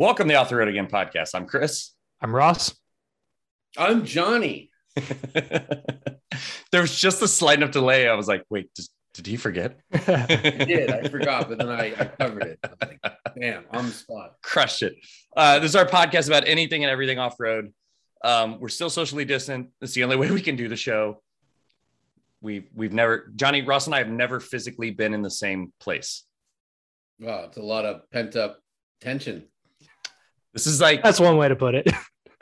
Welcome to Off the Road Again podcast. I'm Chris. I'm Ross. I'm Johnny. there was just a slight enough delay. I was like, wait, did, did he forget? I did. I forgot, but then I, I covered it. I was like, Damn, on the spot. Crushed it. Uh, this is our podcast about anything and everything off road. Um, we're still socially distant. It's the only way we can do the show. We've we've never Johnny Ross and I have never physically been in the same place. Wow, it's a lot of pent up tension. This is like That's one way to put it.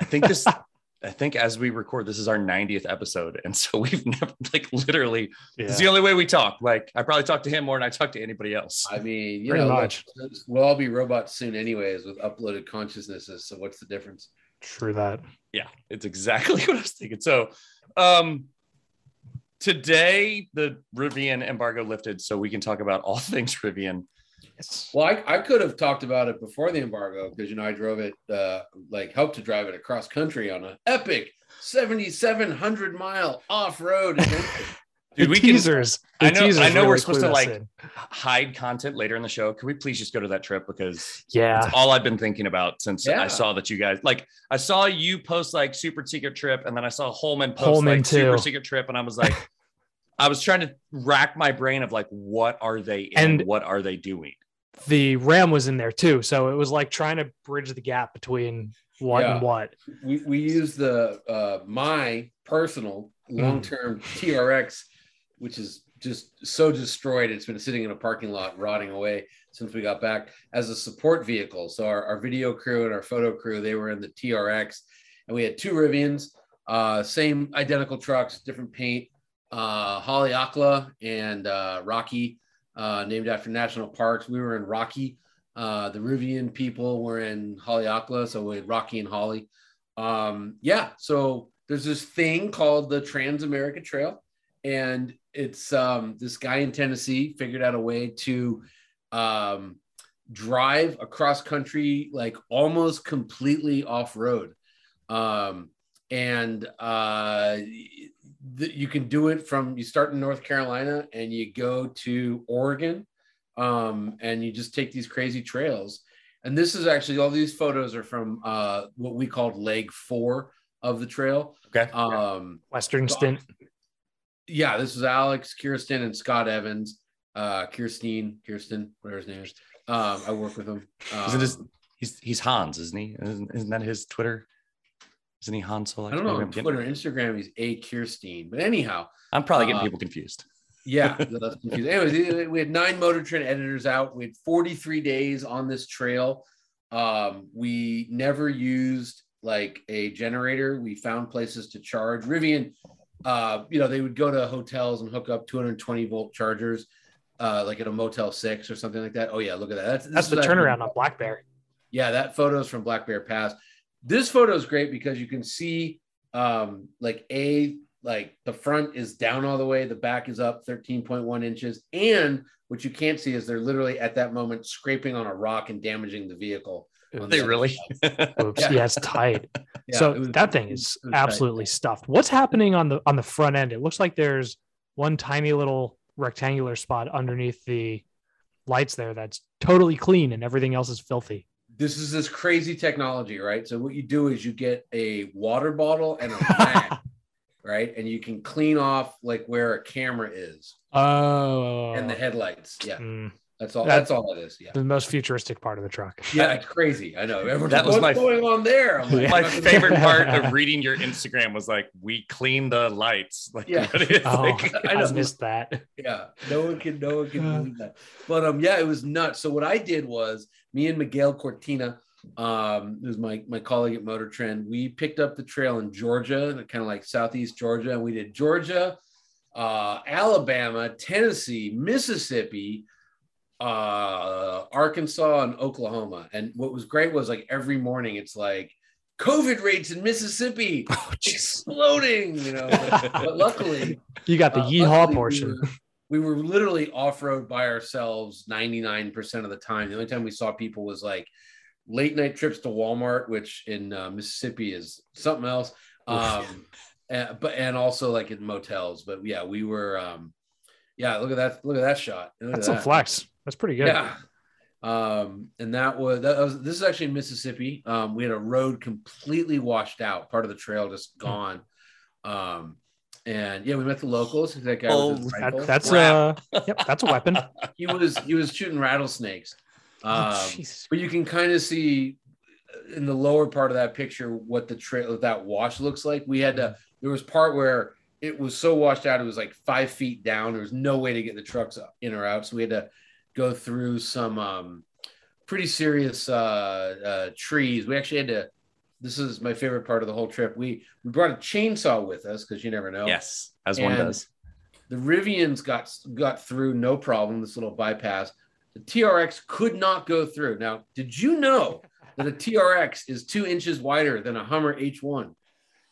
I think this I think as we record, this is our 90th episode. And so we've never like literally it's the only way we talk. Like I probably talk to him more than I talk to anybody else. I mean, you Pretty know, much. look, we'll all be robots soon, anyways, with uploaded consciousnesses. So what's the difference? True that. Yeah, it's exactly what I was thinking. So um today the Rivian embargo lifted, so we can talk about all things Rivian. Yes. Well, I, I could have talked about it before the embargo because you know I drove it, uh, like helped to drive it across country on an epic 7,700 mile off road. Dude, the we can- teasers. the I know- I teasers know we're supposed to, like, in. Hide content later in the show. Can we please just go to that trip because yeah. That's all I've been thinking about since Yeah. I saw that you guys like I saw you post like super secret trip and then I saw Holman post Holman like super secret trip and I was like I was trying to rack my brain of like what are they in And- what are they doing? The Ram was in there too. So it was like trying to bridge the gap between what and what. we, we use the uh, my personal long term TRX, which is just so destroyed. It's been sitting in a parking lot, rotting away since we got back as a support vehicle. So our, our video crew and our photo crew, they were in the TRX, and we had two Rivians, uh, same identical trucks, different paint. Uh, Haleakala and uh, Rocky, uh, named after national parks. We were in Rocky. Uh, the Rivian people were in Haleakala, so we had Rocky and Holly. Um, yeah, so there's this thing called the Trans America Trail, and it's um, this guy in Tennessee figured out a way to um, drive across country like almost completely off road. Um, and uh, th- you can do it from you start in North Carolina and you go to Oregon um, and you just take these crazy trails. And this is actually all these photos are from uh, what we called leg four of the trail. Okay. Um, Western So- stint. yeah, this is Alex, Kirsten, and Scott Evans. Uh, Kirsten, Kirsten, whatever his name is. Um, I work with him. Um, Isn't his, he's he's Hans, isn't he? Isn't, isn't that his Twitter? Isn't he Han Solo? I don't know Maybe on I'm getting- Instagram, he's a Kirsten. But anyhow, I'm probably getting uh, people confused. Yeah, that's confusing. Anyways, we had nine Motor Trend editors out. We had 43 days on this trail. Um, we never used like a generator. We found places to charge. Rivian, uh, you know, they would go to hotels and hook up 220 volt chargers, uh, like at a Motel Six or something like that. Oh yeah, look at that. That's, That's the turnaround on Black Bear. yeah, that photo is from Black Bear Pass. This photo is great because you can see um like a like the front is down all the way, the back is up 13.1 inches, and what you can't see is they're literally at that moment scraping on a rock and damaging the vehicle. Oops. on They the really? Oops. Yeah. Yeah. it's tight. Yeah, so it was- that thing is it was tight. absolutely stuffed. What's happening on the on the front end? It looks like there's one tiny little rectangular spot underneath the lights there that's totally clean and everything else is filthy. This is this crazy technology, right? So what you do is you get a water bottle and a rag, right? And you can clean off like where a camera is Oh, and the headlights. Yeah, Mm, that's all. That- That's all it is. Yeah. the most futuristic part of the truck. Yeah, it's crazy. I know. Everyone's That like, was What's my- going on there? I'm like, My "I'm not gonna-" favorite part of reading your Instagram was like, we clean the lights. Like, Yeah. what is- Oh, like, I I know. missed that. Yeah, no one can, no one can believe that. But um, yeah, it was nuts. So what I did was me and Miguel Cortina, um, who's my my colleague at Motor Trend, we picked up the trail in Georgia, kind of like southeast Georgia, and we did Georgia, uh, Alabama, Tennessee, Mississippi, uh, Arkansas, and Oklahoma. And what was great was like every morning, it's like COVID rates in Mississippi Oh, exploding, you know. But, but luckily, You got the uh, yeehaw portion. We were, we were literally off road by ourselves 99% of the time. The only time we saw people was like late night trips to Walmart, which in uh, Mississippi is something else. Um, and, but and also like in motels. But yeah, we were. Um, yeah, look at that! Look at that shot. Look at That's a flex. That's pretty good. Yeah, Um, and that was that was this is actually in Mississippi. Um, we had a road completely washed out, part of the trail just Hmm. gone. Um, and yeah, we met the locals. That guy Oh, with That- that's Crap. uh, yep, that's a weapon. he was he was shooting rattlesnakes. Um, oh, but you can kind of see in the lower part of that picture what the trail that wash looks like. We had to there was part where it was so washed out it was like five feet down. There was no way to get the trucks up, in or out, so we had to go through some um, pretty serious uh, uh, trees. We actually had to. This is my favorite part of the whole trip. We we brought a chainsaw with us because you never know. Yes, as one does. The Rivians got got through no problem. This little bypass. The TRX could not go through. Now, did you know that a TRX is two inches wider than a Hummer H1?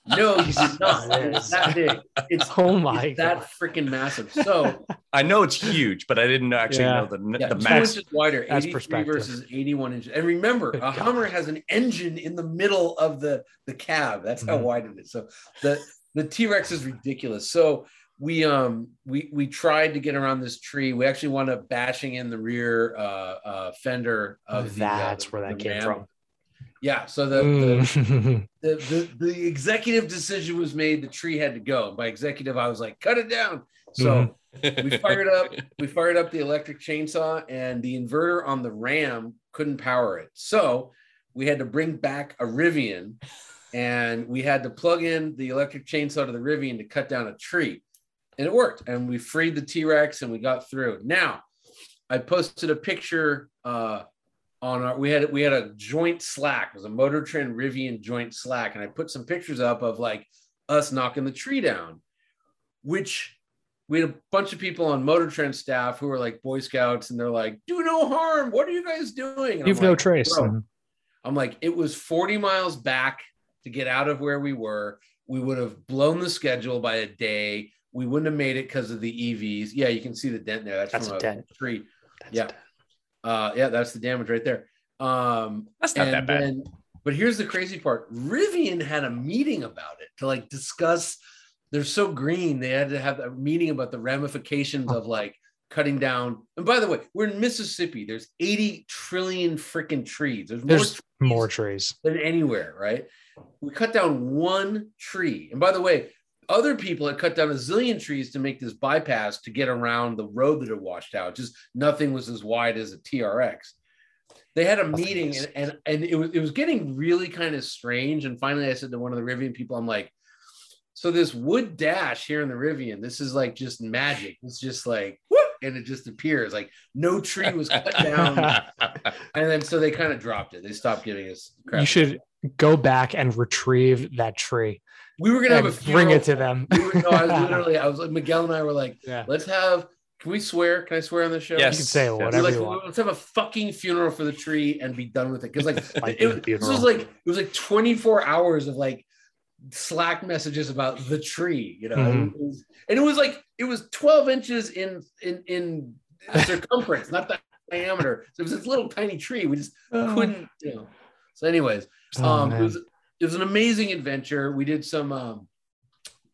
No, you did not. It's that big. It's, Oh my it's that freaking massive. So I know it's huge, but I didn't actually Yeah. know the, yeah, the two max. inches wider, That's 83 perspective. versus 81 inches. And remember, Good a Hummer has an engine in the middle of the the cab. That's how Mhm. wide it is. So the the T-Rex is ridiculous. So we um we we tried to get around this tree. We actually wound up bashing in the rear uh, uh fender of the. uh, That's the- where that the came Ram. from. Yeah. So the, the Mm. the, the the executive decision was made. The tree had to go. By executive, I was like, cut it down. So Mm-hmm. we fired up we fired up the electric chainsaw and the inverter on the ram couldn't power it so we had to bring back a rivian and we had to plug in the electric chainsaw to the rivian to cut down a tree and it worked and we freed the t-rex and we got through now i posted a picture uh on our we had we had a joint slack it was a motor trend rivian joint slack and i put some pictures up of like us knocking the tree down which we had a bunch of people on Motor Trend staff who were like Boy Scouts, and they're like, "Do no harm. What are you guys doing?" And You've I'm no like, trace. "Bro." I'm like, it was 40 miles back to get out of where we were. We would have blown the schedule by a day. We wouldn't have made it because of the EVs. Yeah, you can see the dent there. That's, That's from a a dent. tree. That's yeah. Uh, yeah, that's the damage right there. Um, That's not that bad. then- but here's the crazy part: Rivian had a meeting about it to like discuss. They're so green. They had to have a meeting about the ramifications of like cutting down. And by the way, we're in Mississippi. There's 80 trillion freaking trees. There's more There's trees more trees. than anywhere, right? We cut down one tree. And by the way, other people had cut down a zillion trees to make this bypass to get around the road that had washed out. Just nothing was as wide as a TRX. They had a Nothing meeting is. and, and, and it was it was getting really kind of strange. And finally I said to one of the Rivian people, I'm like, so this wood dash here in the Rivian, this is like just magic. It's just like whoop, and it just appears. Like no tree was cut down. and then so they kind of dropped it. They stopped giving us crap. You should go back and retrieve that tree We were gonna have and a bring it to them. We were, no, I was literally, I was like, Miguel and I were like, yeah. let's have. Can we swear? Can I swear on the show? Yes. You can say whatever like, you want. let's have a fucking funeral for the tree and be done with it. Because like, Like it, the it- this was like it was like 24 hours of like Slack messages about the tree, you know, Mhm. It was- and it was like it was 12 inches in in in circumference, not the diameter. So it was this little tiny tree. We just couldn't, you know. So, anyways, Oh, um, it was it was an amazing adventure. We did some um,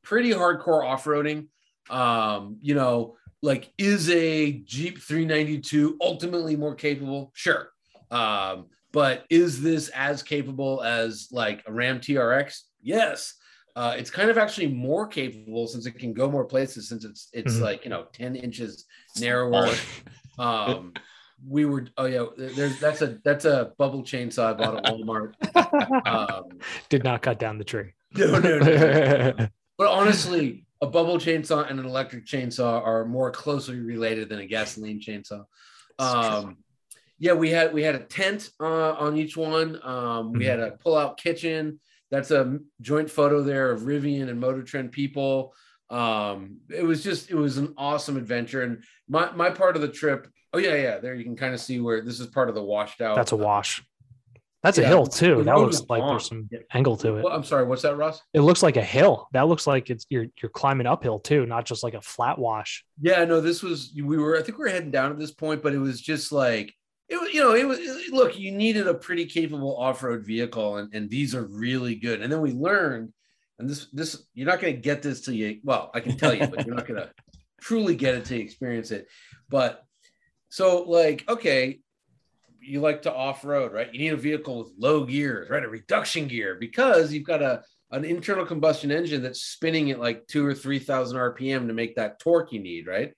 pretty hardcore off roading. Um, you know, like is a Jeep 392 ultimately more capable? Sure, um, but is this as capable as like a Ram TRX? Yes. Uh, it's kind of actually more capable since it can go more places since it's it's Mhm. like you know 10 inches narrower um we were oh yeah there's that's a that's a bubble chainsaw i bought at walmart. Um Did not cut down the tree. no no no but honestly a bubble chainsaw and an electric chainsaw are more closely related than a gasoline chainsaw. Um yeah we had we had a tent uh, on each one. Um we Mhm. had a pull-out kitchen. That's a joint photo there of rivian and motor trend people. Um it was just it was an awesome adventure. And my my part of the trip oh yeah yeah there you can kind of see where this is part of the washed out That's a uh, wash. That's a Yeah, hill the too. That looks like long. there's some Yeah. angle to it. Well, i'm sorry what's that ross It looks like a hill. That looks like it's you're you're climbing uphill too, not just like a flat wash. Yeah, no, this was we were I think we were heading down at this point, but it was just like it was, you know, it was look, you needed a pretty capable off-road vehicle, and, and these are really good. And then we learned, and this this you're not gonna get this till you well, I can tell you, but you're not gonna truly get it to experience it. But so like, okay, you like to off road, right? You need a vehicle with low gears, right? A reduction gear because you've got a an internal combustion engine that's spinning at like two or three thousand RPM to make that torque you need, right?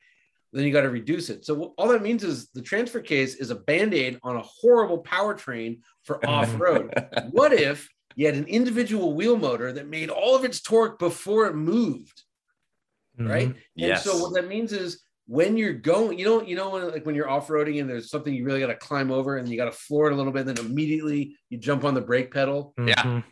Then you got to reduce it. So all that means is the transfer case is a band-aid on a horrible powertrain for off-road. what if you had an individual wheel motor that made all of its torque before it moved? Right. Mhm. And Yes. so what that means is when you're going, you know, you know, when, like when you're off-roading and there's something you really got to climb over and you got to floor it a little bit, then immediately you jump on the brake pedal. Yeah. Mhm.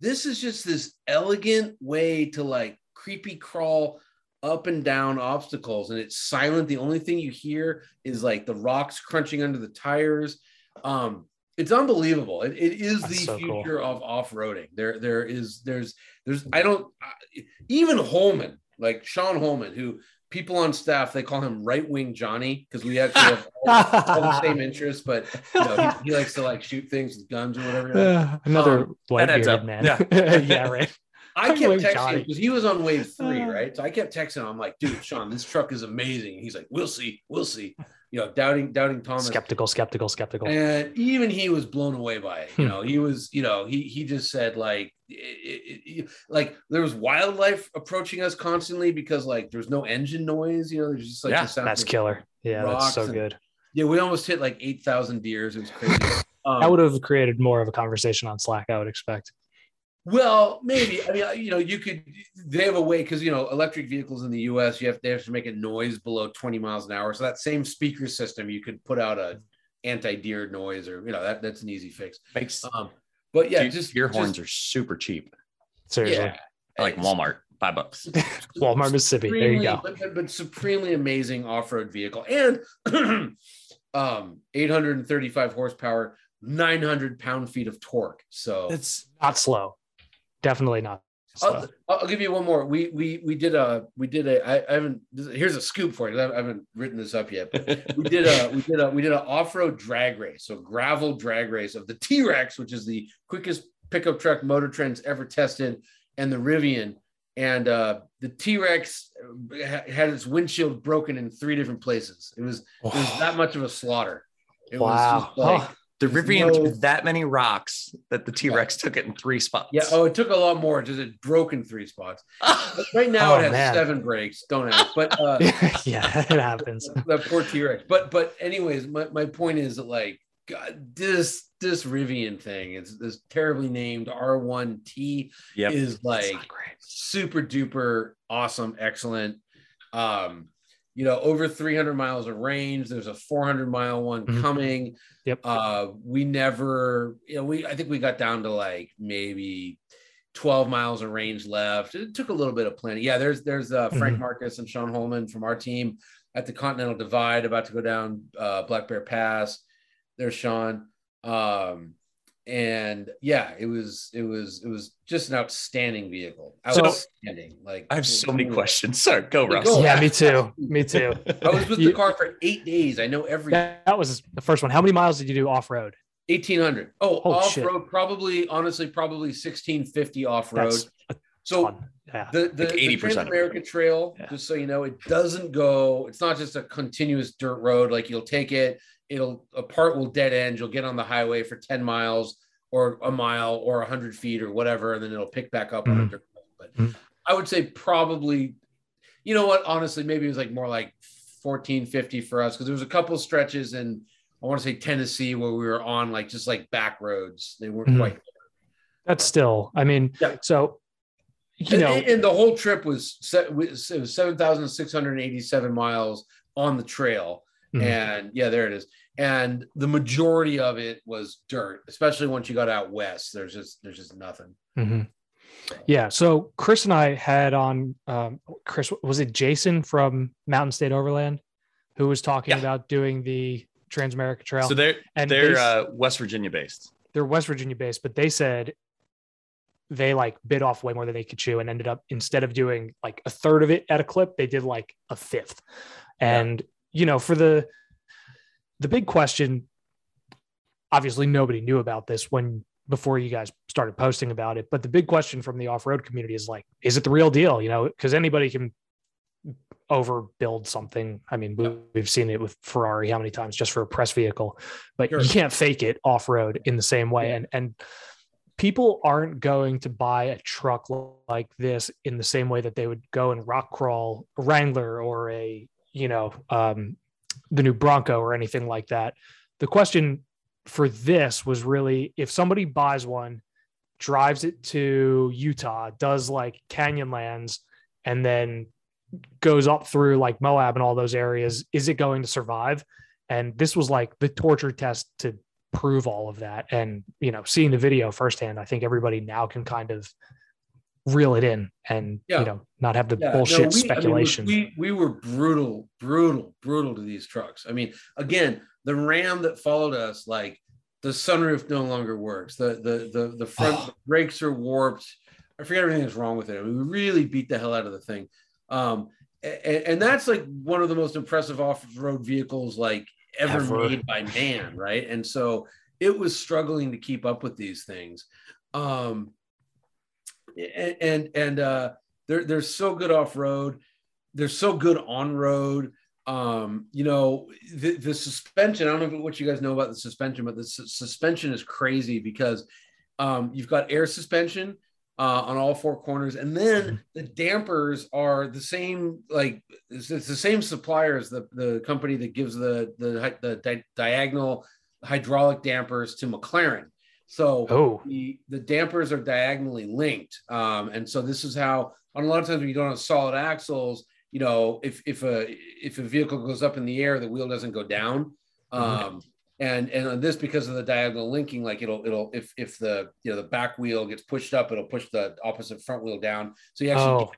This is just this elegant way to like creepy crawl up and down obstacles, and it's silent. The only thing you hear is like the rocks crunching under the tires. Um, it's unbelievable. It, it is That's the so cool. future of off-roading. There, there is, there's, there's. I don't I- even Holman, like Sean Holman, who people on staff they call him right wing Johnny because we actually have all, all the same interests, but you know, he, he likes to like shoot things with guns or whatever. Uh, another Um, white that bearded up. man. Yeah. yeah, right. I kept texting Johnny. him because he was on wave three, Uh. right? So I kept texting him. I'm like, dude, Sean, this truck is amazing. He's like, we'll see, we'll see. You know, doubting, doubting Thomas. Skeptical, skeptical, skeptical. And even he was blown away by it. You Hmm. know, he was, you know, he he just said like, it, it, it- like there was wildlife approaching us constantly because like there's no engine noise. You know, there's just like Yeah, sound That's killer. Yeah, that's so and- good. Yeah, we almost hit like eight thousand deers. It was crazy. Um, That would have created more of a conversation on Slack, I would expect. Well, maybe. I mean, you know, you could. They have a way because you know, electric vehicles in the U.S. You have they have to make a noise below 20 miles an hour. So that same speaker system, you could put out a anti-deer noise, or you know, that that's an easy fix. Makes Um, but yeah, Dude, just your just- horns are super cheap. Seriously. Yeah, Like Walmart, five bucks. Walmart, Mississippi. There you go. But, but, but supremely amazing off-road vehicle and um 835 horsepower, 900 pound feet of torque. So It's Not slow. Definitely not slow. I'll, I'll give you one more. We we we did a we did a I, I haven't here's a scoop for you. I haven't written this up yet. But we did a we did a we did an off-road drag race, so gravel drag race of the T-Rex, which is the quickest pickup truck Motor Trend's ever tested, and the Rivian. And uh, the T-Rex ha- had its windshield broken in three different places. It was it was that much of a slaughter. It Wow. was just like Oh, the There's Rivian no- threw that many rocks that the T Rex took it in three spots. yeah. Oh, it took a lot more. Just it broke in three spots. Right now Oh, it has man. seven brakes. Don't ask. But uh, yeah, it happens. The poor T-Rex. But but anyways, my, my point is that like God, this this Rivian thing is this terribly named R1T Yep. is like super duper awesome, excellent. Um, you know, over 300 miles of range. There's a 400 mile one Mhm. coming. Yep. Uh, we never, you know, we I think we got down to like maybe 12 miles of range left. It took a little bit of planning. Yeah, there's there's uh, Frank Mhm. Marcus and Sean Holman from our team at the Continental Divide, about to go down uh, Black Bear Pass. There's Sean. Um, and yeah, it was it was it was just an outstanding vehicle. So- Outstanding. like I have so many questions. Sorry, go, Yeah, Russ. go. Yeah, me too. Me too. I was with You- the car for eight days. I know every That, that was the first one. How many miles did you do off road? 1800. Oh, Oh, off shit. road, probably, honestly, probably 1650 off road. That's So. Yeah. the the, Like the 80% of it. America Trail, Yeah. just so you know, it doesn't go. It's not just a continuous dirt road. Like you'll take it, it'll a part will dead end. You'll get on the highway for 10 miles or a mile or 100 feet or whatever, and then it'll pick back up on a Mhm. dirt road. But Mhm. I would say probably, you know what? Honestly, maybe it was like more like 1450 for us because there was a couple stretches in I want to say Tennessee where we were on like just like back roads. They weren't Mhm. quite That's still, I mean, Yeah. so, you know, and- and the whole trip was was, was 7,687 miles on the trail. Mhm. And yeah, there it is. And the majority of it was dirt, especially once you got out west. There's just there's just nothing. Mhm. Yeah. So Chris and I had on um, Chris. Was it Jason from Mountain State Overland who was talking Yeah. about doing the Transamerica Trail? So they're and they're they- uh, West Virginia based. they're West Virginia based, but they said they like bit off way more than they could chew and ended up instead of doing like a third of it at a clip, they did like a fifth. And you know, for the the big question, obviously nobody knew about this when before you guys started posting about it, but the big question from the off-road community is like, is it the real deal? You know, because anybody can overbuild something. I mean, we, we've seen it with Ferrari how many times just for a press vehicle, but Sure. you can't fake it off road in the same way. Yeah. And and people aren't going to buy a truck like this in the same way that they would go and rock crawl a Wrangler or a you know um, the new Bronco or anything like that. The question for this was really if somebody buys one, drives it to Utah, does like Canyonlands, and then goes up through like Moab and all those areas, is it going to survive? And this was like the torture test to prove all of that. And you know, seeing the video firsthand, I think everybody now can kind of reel it in and Yeah. you know not have the Yeah, no, bullshit we- I mean, speculation. we we were brutal, brutal, brutal to these trucks. I mean, again, the Ram that followed us, like the sunroof no longer works. The the the the front Oh. brakes are warped. I forget everything that's wrong with it. I mean, we really beat the hell out of the thing. Um, and, and that's like one of the most impressive off-road vehicles like ever, Ever. made by man, right? And so it was struggling to keep up with these things. Um, and and, and uh, they're they're so good off road. They're so good on road. Um, you know, the, the suspension. I don't know what you guys know about the suspension, but the su- suspension is crazy because um, you've got air suspension uh, on all four corners, and then the dampers are the same. Like it's, it's the same supplier as the the company that gives the the the di- diagonal hydraulic dampers to McLaren. So oh, the, the dampers are diagonally linked. Um, and so this is how on a lot of times when you don't have solid axles, you know, if if a if a vehicle goes up in the air, the wheel doesn't go down. Um, and and on this because of the diagonal linking, like it'll it'll if if the you know the back wheel gets pushed up, it'll push the opposite front wheel down. So you actually oh,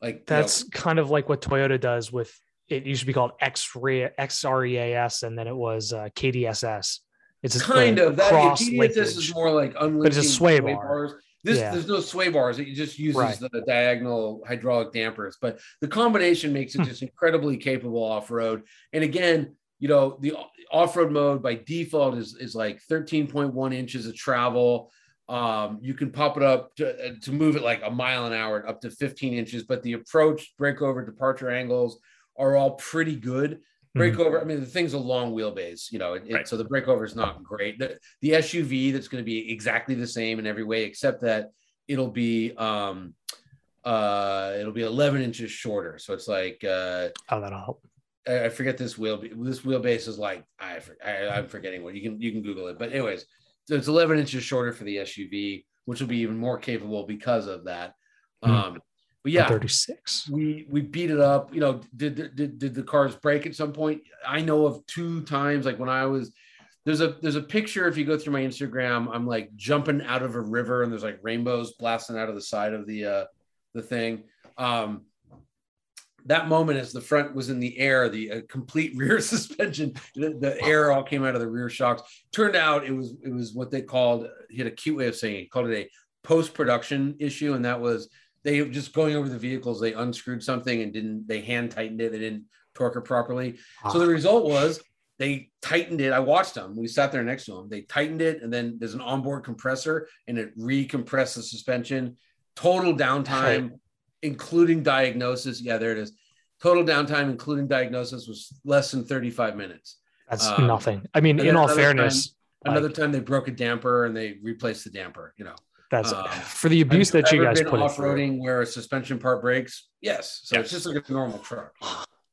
like you know, that's kind of like what Toyota does with it used to be called X-ray XREAS and then it was uh, KDSS. It's kind a of that. linkage. is more like unlinking it's a sway bar. bars. This Yeah. there's no sway bars. It just uses Right. the diagonal hydraulic dampers, but the combination makes it Hmm. just incredibly capable off road. And again, you know, the off road mode by default is is like 13.1 inches of travel. Um, you can pop it up to, uh, to move it like a mile an hour up to 15 inches, but the approach, breakover, departure angles are all pretty good. Breakover. I mean, the thing's a long wheelbase, you know, it, it- so the breakover is not great. The, the SUV that's going to be exactly the same in every way, except that it'll be um uh it'll be 11 inches shorter. So it's like uh Oh, that'll help. I I forget this wheel. This wheelbase is like I, I I'm forgetting what you can you can Google it. But anyways, so it's 11 inches shorter for the SUV, which will be even more capable because of that. Hmm. Um, but yeah, 36. we we beat it up. You know, did did did the cars break at some point? I know of two times. Like when I was there's a there's a picture if you go through my Instagram. I'm like jumping out of a river and there's like rainbows blasting out of the side of the uh the thing. Um, that moment as the front was in the air, the uh, complete rear suspension, the, the air all came out of the rear shocks. Turned out it was it was what they called. He had a cute way of saying it. Called it a post production issue, and that was they just going over the vehicles. They unscrewed something and didn't. They hand tightened it. They didn't torque it properly. So the result was they tightened it. I watched them. We sat there next to them. They tightened it, and then there's an onboard compressor, and it recompressed the suspension. Total downtime, including diagnosis. Yeah, there it is. Total downtime, including diagnosis, was less than 35 minutes. That's um, nothing. I mean, in all fairness, Another like, time they broke a damper and they replaced the damper. You know, that's um, for the abuse that you ever guys been put off-roading where a suspension part breaks. Yes, so it's just like a normal truck.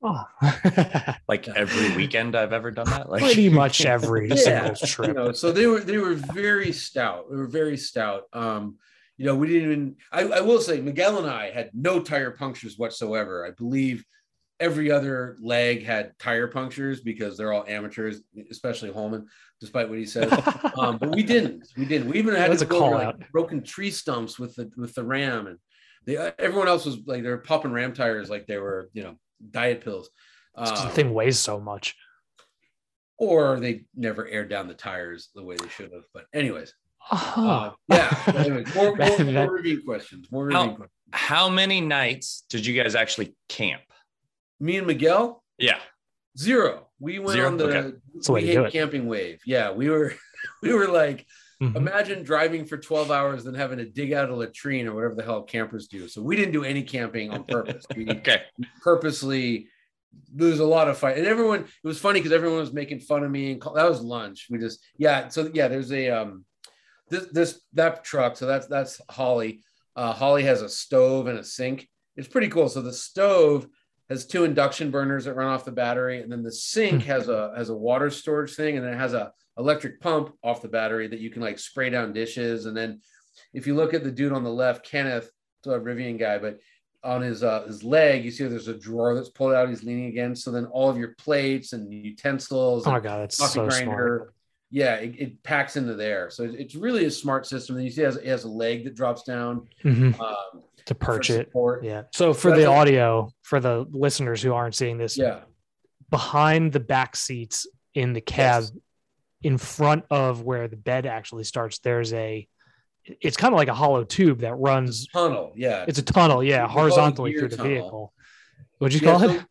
Oh. Like every weekend I've ever done that. Like Pretty much every Yeah. single you trip. know so they were they were very stout they were very stout um you know we didn't even I, I will say miguel and i had no tire punctures whatsoever i believe every other leg had tire punctures because they're all amateurs especially holman despite what he says um but we didn't we didn't we even had to a go over, call like, out. broken tree stumps with the with the ram and they, everyone else was like they were popping ram tires like they were you know diet pills Um, the thing weighs so much. or they never aired down the tires the way they should have but anyways Uh-huh. uh, yeah. Anyway, more, more, more review questions. More review How- questions. how many nights did you guys actually camp? Me and Miguel, Yeah. zero. We went Zero? on the Okay. The we hate camping wave. Yeah, we were we were like Mhm. Imagine driving for 12 hours, then having to dig out a latrine or whatever the hell campers do. So we didn't do any camping on purpose. We Okay. purposely there's a lot of fight and everyone it was funny because everyone was making fun of me and call, that was lunch we just yeah so yeah there's a um this this that truck so that's that's holly uh holly has a stove and a sink it's pretty cool so the stove has two induction burners that run off the battery and then the sink has a has a water storage thing and then it has a electric pump off the battery that you can like spray down dishes and then if you look at the dude on the left kenneth a rivian guy but on his uh, his leg, you see there's a drawer that's pulled out. He's leaning against. So then all of your plates and utensils, Oh my god, that's coffee so grinder, smart. yeah, it, it packs into there. So it's really a smart system. And you see, it has, it has a leg that drops down Mhm. um, To perch it. support. Yeah. So for the audio, for the listeners who aren't seeing this, yeah, behind the back seats in the cab, Yes. in front of where the bed actually starts, there's a. It's kind of like a hollow tube that runs. tunnel. Yeah, It's a tunnel, yeah, We call it the horizontally through the tunnel. vehicle. What'd you Yeah, call so it?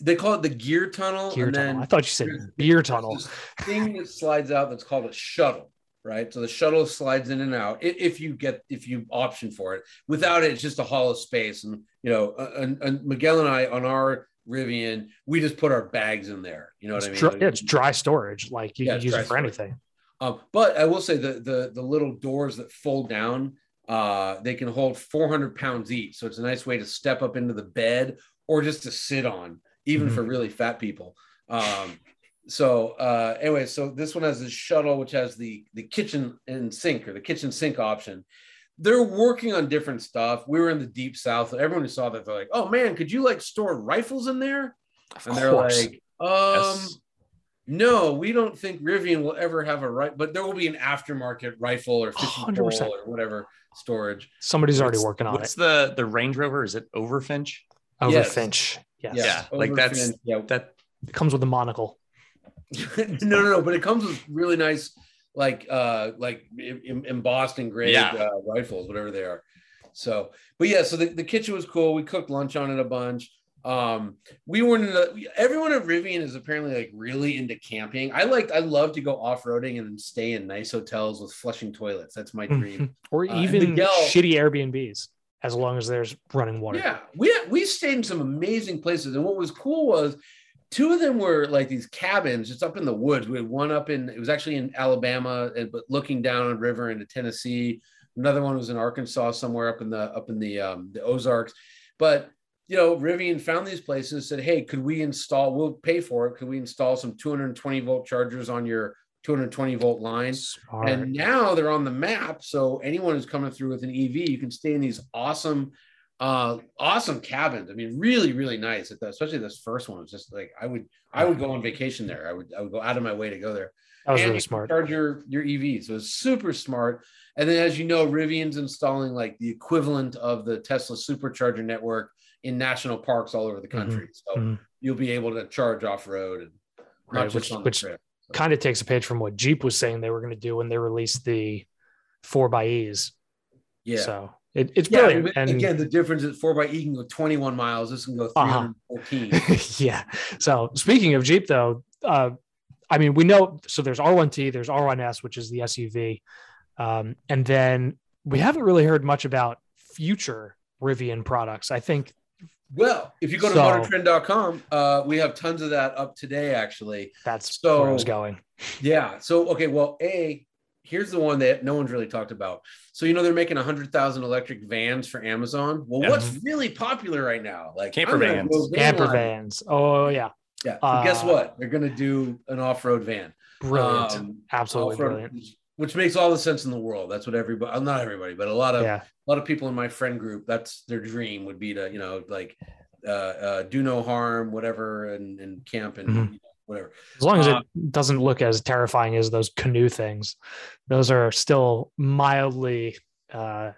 They call it the gear tunnel. Gear and tunnel. then I thought you said beer tunnel. thing that slides out that's called a shuttle right so the shuttle slides in and out if you get if you option for it without it it's just a hollow space and you know and, and miguel and i on our rivian we just put our bags in there you know what It's i mean dry, it's dry storage. Like you Yeah, can use it for storage. anything. um, but i will say the the the little doors that fold down uh they can hold 400 pounds each so it's a nice way to step up into the bed or just to sit on even Mhm. for really fat people um so uh anyway so this one has this shuttle which has the the kitchen and sink or the kitchen sink option they're working on different stuff we were in the deep south everyone who saw that they're like oh man could you like store rifles in there Of and they're course. like um Yes. no, we don't think Rivian will ever have a right, but there will be an aftermarket rifle or fishing pole 100%. or whatever storage. Somebody's already What's- working on What's it. the the Range Rover? Is it Overfinch? Overfinch. Yes. Yes. Yeah, like Overfin- that's- yeah. That comes with a monocle. no, no, no, but it comes with really nice, like, uh, like em- embossed engraved Yeah. uh, rifles, whatever they are. So, but yeah, so the, the kitchen was cool. We cooked lunch on it a bunch. Um, we weren't in the, everyone at Rivian is apparently like really into camping. I like, I love to go off roading and stay in nice hotels with flushing toilets. That's my dream. or Uh, even Miguel- shitty Airbnbs, as long as there's running water. Yeah, we we stayed in some amazing places, and what was cool was two of them were like these cabins just up in the woods. We had one up in it was actually in Alabama, but looking down a river into Tennessee. Another one was in Arkansas, somewhere up in the up in the um, the Ozarks. But you know, Rivian found these places, said, "Hey, could we install? We'll pay for it. Could we install some 220 volt chargers on your 220 volt line?" Smart. And now they're on the map. So anyone who's coming through with an EV, you can stay in these awesome, uh, awesome cabins. I mean, really, really nice. Especially this first one was just like I would, I would go on vacation there. I would, I would go out of my way to go there. that was And really you smart. Charge your your EV, so it's super smart. And then, as you know, Rivian's installing like the equivalent of the Tesla supercharger network in national parks all over the country. So Mhm. you'll be able to charge off road and not Right, just which- on the which-. Kind of takes a page from what Jeep was saying they were going to do when they released the four by E's. Yeah. So it, it's Yeah, brilliant. and again, the difference is four by E can go 21 miles. This can go Uh-huh. 314. yeah. So speaking of Jeep, though, uh, I mean, we know so there's R1T, there's R1S, which is the SUV, um, and then we haven't really heard much about future Rivian products. I think Well, if you go to So- motortrend.com, uh, we have tons of that up today, actually. that's So- where I was going. Yeah. So, okay. Well, A, here's the one that no one's really talked about. So, you know, they're making 100,000 electric vans for Amazon. Well, Yeah. what's really popular right now? Like Camper vans. van Camper lining. vans. Oh yeah, Yeah. So guess Uh, what? They're going to do an off road van. brilliant. Um, Absolutely off-road, brilliant. Which makes all the sense in the world. That's what everybody, uh, not everybody, but a lot of Yeah. a lot of people in my friend group that's their dream would be to you know like uh, uh do no harm whatever and, and camp and Mhm. you know, whatever As long as Uh, it doesn't look as terrifying as those Canoo things, those are still mildly uh,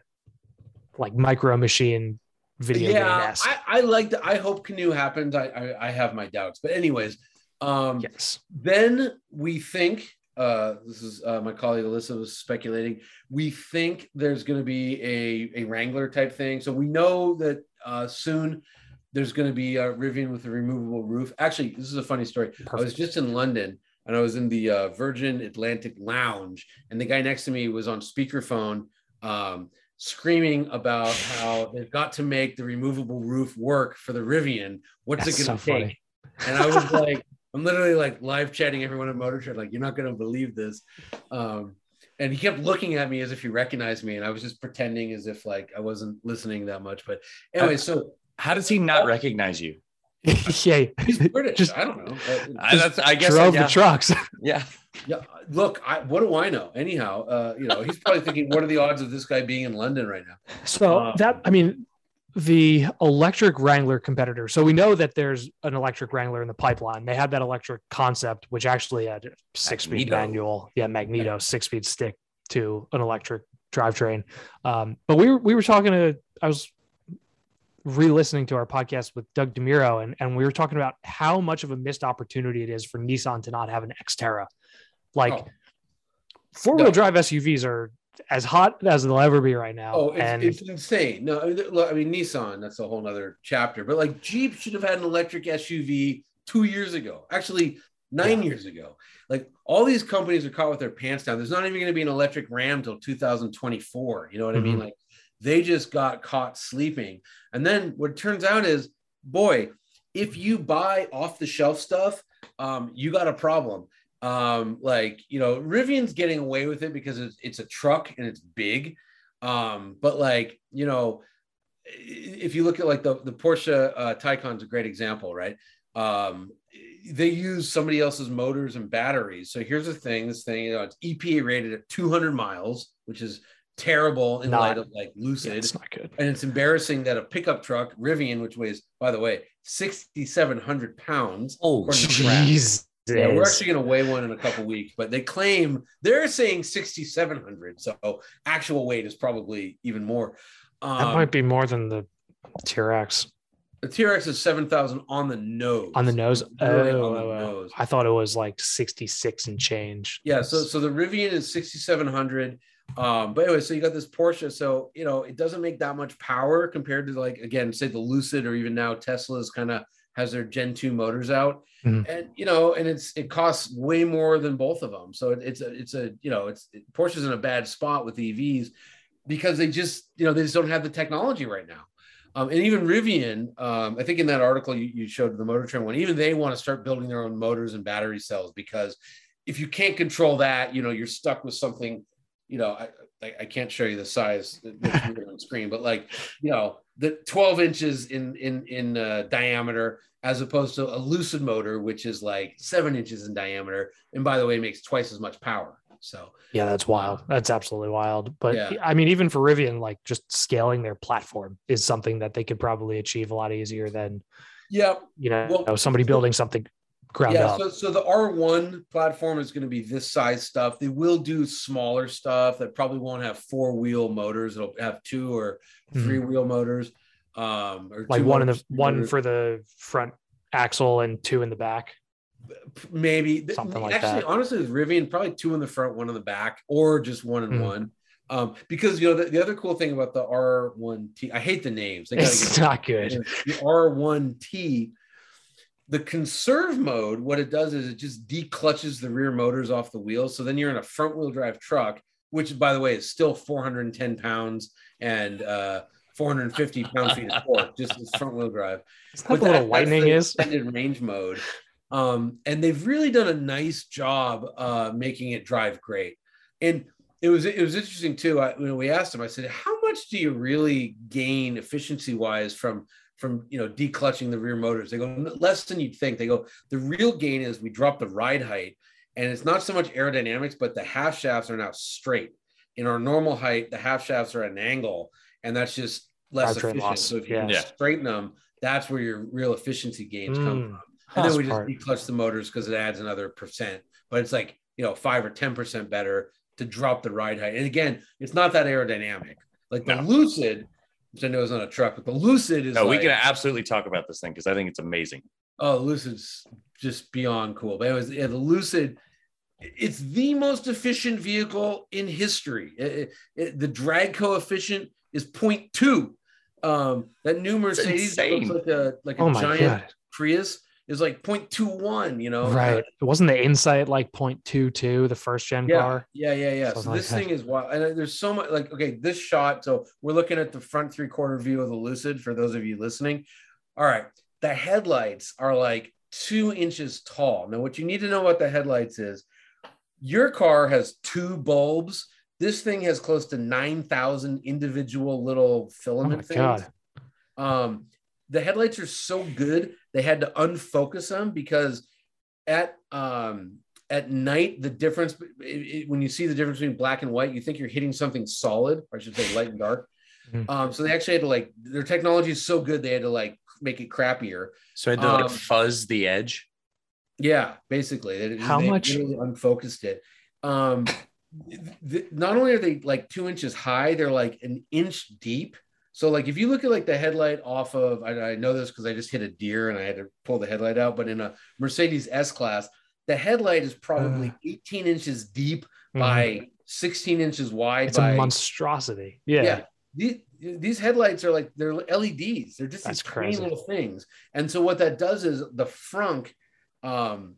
like micro machine video yeah. I, I like i hope Canoo happens I, I i have my doubts but anyways um Yes. then we think uh this is uh, my colleague alyssa was speculating we think there's going to be a a wrangler type thing so we know that uh soon there's going to be a rivian with a removable roof actually this is a funny story I was just in London and I was in the uh, Virgin Atlantic Lounge, and the guy next to me was on speakerphone, um, screaming about how they've got to make the removable roof work for the Rivian. What's That's it going so to take? funny. And I was like, I'm literally like live chatting everyone at Motor Trend, like, you're not going to believe this. Um, and he kept looking at me as if he recognized me, and I was just pretending as if like I wasn't listening that much. But anyway, so How does he not recognize you? yeah, he's British. Just I don't know. Uh, I, that's, I guess. drove yeah. the trucks. yeah. Yeah, look, I, what do I know? Anyhow, uh, you know, he's probably thinking, what are the odds of this guy being in London right now? So Um, that I mean, the electric Wrangler competitor. So we know that there's an electric Wrangler in the pipeline. They had that electric concept, which actually had a six-speed Magneto. manual, yeah, Magneto six-speed stick to an electric drivetrain. Um, but we were we were talking to I was re-listening to our podcast with Doug DeMuro, and and we were talking about how much of a missed opportunity it is for Nissan to not have an Xterra. Like Oh. four-wheel No. drive SUVs are as hot as they'll ever be right now. Oh, it's, and it's insane. No, I mean, look, I mean, Nissan, that's a whole nother chapter, but like Jeep should have had an electric SUV two years ago, actually, nine years ago. Like all these companies are caught with their pants down. There's not even going to be an electric Ram till 2024. You know what I mean? Mhm. Like they just got caught sleeping. And then what turns out is, boy, if you buy off the shelf stuff, um, you got a problem. Um, like you know, Rivian's getting away with it because it's, it's a truck and it's big. Um, but like you know, if you look at like the the Porsche uh, Taycan's a great example, right? Um, they use somebody else's motors and batteries. So here's the thing: this thing, you know, it's EPA rated at 200 miles, which is terrible in Not- light of like yeah, Lucid. it's not good. And it's embarrassing that a pickup truck, Rivian, which weighs, by the way, 6,700 pounds. Oh, according to Track. Jesus. Yeah, we're actually going to weigh one in a couple weeks, but they claim they're saying 6,700. So actual weight is probably even more. that Um, might be more than the TRX the TRX is 7,000 on the nose. on the nose. Oh, on the oh. nose. I thought it was like 66 and change. Yeah, so so the Rivian is 6700. Um, but anyway, so you got this Porsche. So you know, it doesn't make that much power compared to like again, say the Lucid or even now Tesla's kind of has their Gen 2 motors out. Mhm. And you know, and it's it costs way more than both of them. So it, it's a it's a you know, it's Porsche's in a bad spot with EVs because they just, you know, they just don't have the technology right now. Um, and even Rivian, um, I think in that article you, you showed the Motor Trend one, even they want to start building their own motors and battery cells because if you can't control that, you know, you're stuck with something, you know, I, I, I can't show you the size on screen, but like, you know, the 12 inches in, in, in uh, diameter, as opposed to a lucid motor, which is like seven inches in diameter. And by the way, makes twice as much power. So Yeah, that's wild. That's absolutely wild. But Yeah. I mean, even for Rivian, like just scaling their platform is something that they could probably achieve a lot easier than, yeah, you know, Well, somebody building something ground yeah, up. so so the R1 platform is going to be this size stuff. They will do smaller stuff that probably won't have four wheel motors. It'll have two or Mhm. three wheel motors. Um, or like two one in the one motors. for the front axle and two in the back. maybe Something like Actually, that. honestly, with Rivian, probably two in the front, one in the back, or just one in Mm. one. Um, because you know the, the other cool thing about the R1T, I hate the names. They It's get- not good. the R1T, the conserve mode, what it does is it just declutches the rear motors off the wheels. So then you're in a front wheel drive truck, which by the way is still 410 pounds and uh, 450 pound feet of torque, just as front wheel drive. Is that what the that- little that's lightning is? extended range mode. Um, and they've really done a nice job uh, making it drive great. And it was it was interesting too. I, when we asked them, I said, "How much do you really gain efficiency wise from from you know declutching the rear motors?" They go less than you'd think. They go the real gain is we drop the ride height, and it's not so much aerodynamics, but the half shafts are now straight. In our normal height, the half shafts are at an angle, and that's just less Drivetrain efficient. loss, So if you yeah. can Yeah. straighten them, that's where your real efficiency gains come Mm. from. And then we just Smart. declutch the motors because it adds another percent, but it's like you know five or ten percent better to drop the ride height. And again, it's not that aerodynamic. Like the No. Lucid, which I know is not a truck, but the Lucid is No, we can absolutely talk about this thing because I think it's amazing. oh, Lucid's just beyond cool. But anyways, yeah, the Lucid, it's the most efficient vehicle in history. It- it- it- the drag coefficient is 0.2. Um, that new Mercedes looks like a like a Oh giant god. Prius is like 0.21, you know? right. It wasn't the Insight like 0.22, the first gen Yeah, car. yeah, yeah, yeah. Something So this that. thing is wild, and there's so much. Like, okay, this shot. So we're looking at the front three quarter view of the Lucid. For those of you listening, all right, the headlights are like two inches tall. Now, what you need to know about the headlights is your car has two bulbs. This thing has close to nine thousand individual little Oh filament my things. god. Um, the headlights are so good they had to unfocus them because at um at night the difference it, it- when you see the difference between black and white you think you're hitting something solid or i should say light and dark. Mhm. um so they actually had to like their technology is so good they had to like make it crappier. So I had to like Um, fuzz the edge. yeah basically. They, How they much- literally unfocused it. Um th- not only are they like two inches high they're like an inch deep so like if you look at like the headlight off of i, I know this because i just hit a deer and i had to pull the headlight out but in a mercedes s class the headlight is probably Uh. 18 inches deep Mhm. by 16 inches wide it's by a monstrosity. Yeah. yeah. These, these headlights are like they're LEDs. They're just That's these tiny crazy. little things. And so what that does is the frunk, um,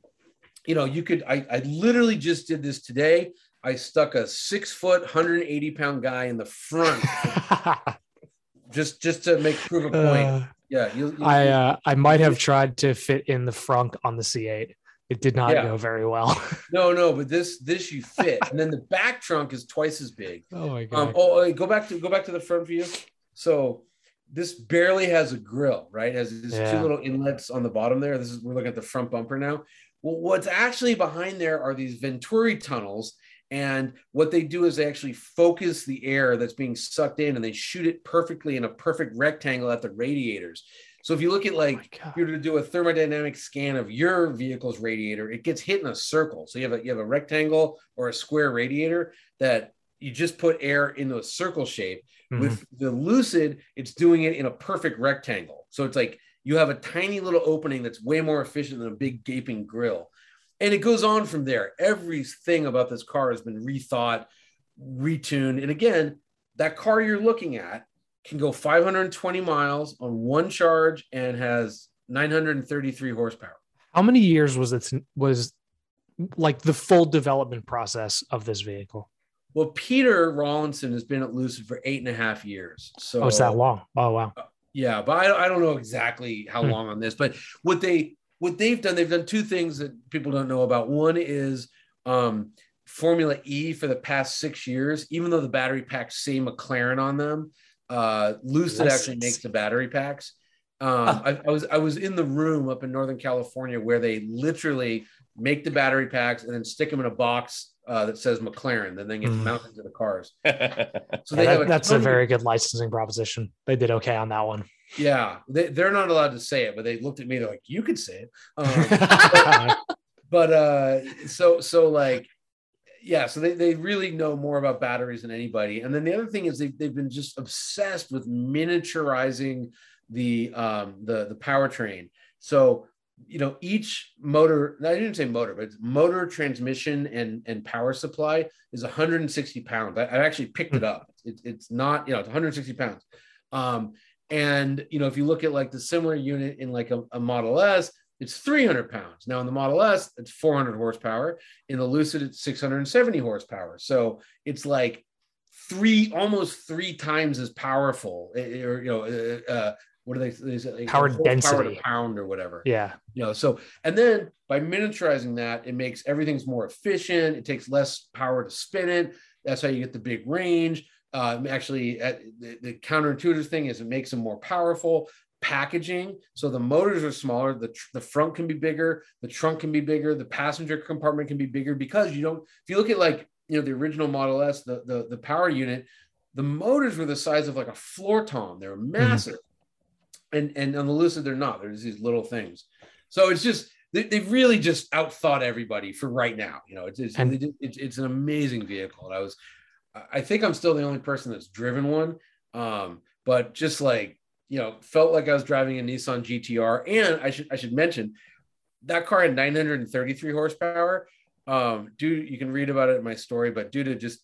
you know, you could I, I literally just did this today. I stuck a six foot, 180 pound guy in the front just just to make prove a point. Uh, yeah, you, you- I uh, I might have tried to fit in the frunk on the C8. It did not Yeah. go very well. no no, but this this you fit, and then the back trunk is twice as big. oh my Um, oh, oh, go back to go back to the front view. So this barely has a grill, right? It has these two little inlets on the bottom there. This is we're looking at the front bumper now. Well, what's actually behind there are these Venturi tunnels. And what they do is they actually focus the air that's being sucked in and they shoot it perfectly in a perfect rectangle at the radiators. So if you look at Oh like my God. if you were to do a thermodynamic scan of your vehicle's radiator, it gets hit in a circle. So you have a you have a rectangle or a square radiator that you just put air into a circle shape. Mhm. With the Lucid, it's doing it in a perfect rectangle. So it's like you have a tiny little opening that's way more efficient than a big gaping grill. And it goes on from there. Everything about this car has been rethought, retuned. And again, that car you're looking at can go 520 miles on one charge and has 933 horsepower. How many years was it was like the full development process of this vehicle? Well, Peter Rawlinson has been at Lucid for eight and a half years. So Oh, it's that long. Oh wow. Yeah, but I, I don't know exactly how Hmm. long on this. But what they what they've done, they've done two things that people don't know about. One is um, Formula E for the past six years, even though the battery packs say McLaren on them, uh, Lucid actually makes the battery packs. Um, I, I was I was in the room up in Northern California where they literally make the battery packs and then stick them in a box uh, that says McLaren, then they get Mhm. mounted to the cars. So Yeah, they that- have that's a ton of- very good licensing proposition. They did okay on that one. Yeah, they, they're not allowed to say it, but they looked at me. They're like, "You could say it." Um, but uh, so so like, yeah. So they, they really know more about batteries than anybody. And then the other thing is they they've been just obsessed with miniaturizing the um the the powertrain. So you know each motor i didn't say motor but it's motor transmission and and power supply is 160 pounds i, I actually picked it up it's, it's not you know it's 160 pounds um and you know, if you look at like the similar unit in like a, a Model S, it's 300 pounds. Now in the Model S, it's 400 horsepower. In the Lucid, it's 670 horsepower. So it's like three, almost three times as powerful. eh, Or you know, uh, uh, what are they? they say, like, Power density. to pound or whatever yeah. you know so and then by miniaturizing that it makes everything's more efficient it takes less power to spin it that's how you get the big range um, actually at, the, the counterintuitive thing is it makes them more powerful packaging so the motors are smaller the, tr- the front can be bigger the trunk can be bigger the passenger compartment can be bigger because you don't if you look at like you know the original model s the the, the power unit the motors were the size of like a floor tom they were massive and and on the lucid they're not there's these little things. So it's just they, they've really just outthought everybody for right now you know it's it's, And- it's it's an amazing vehicle. And i was i think i'm still the only person that's driven one. Um but just like you know felt like i was driving a nissan gtr and i should i should mention that car had 933 horsepower. Um due you can read about it in my story but due to just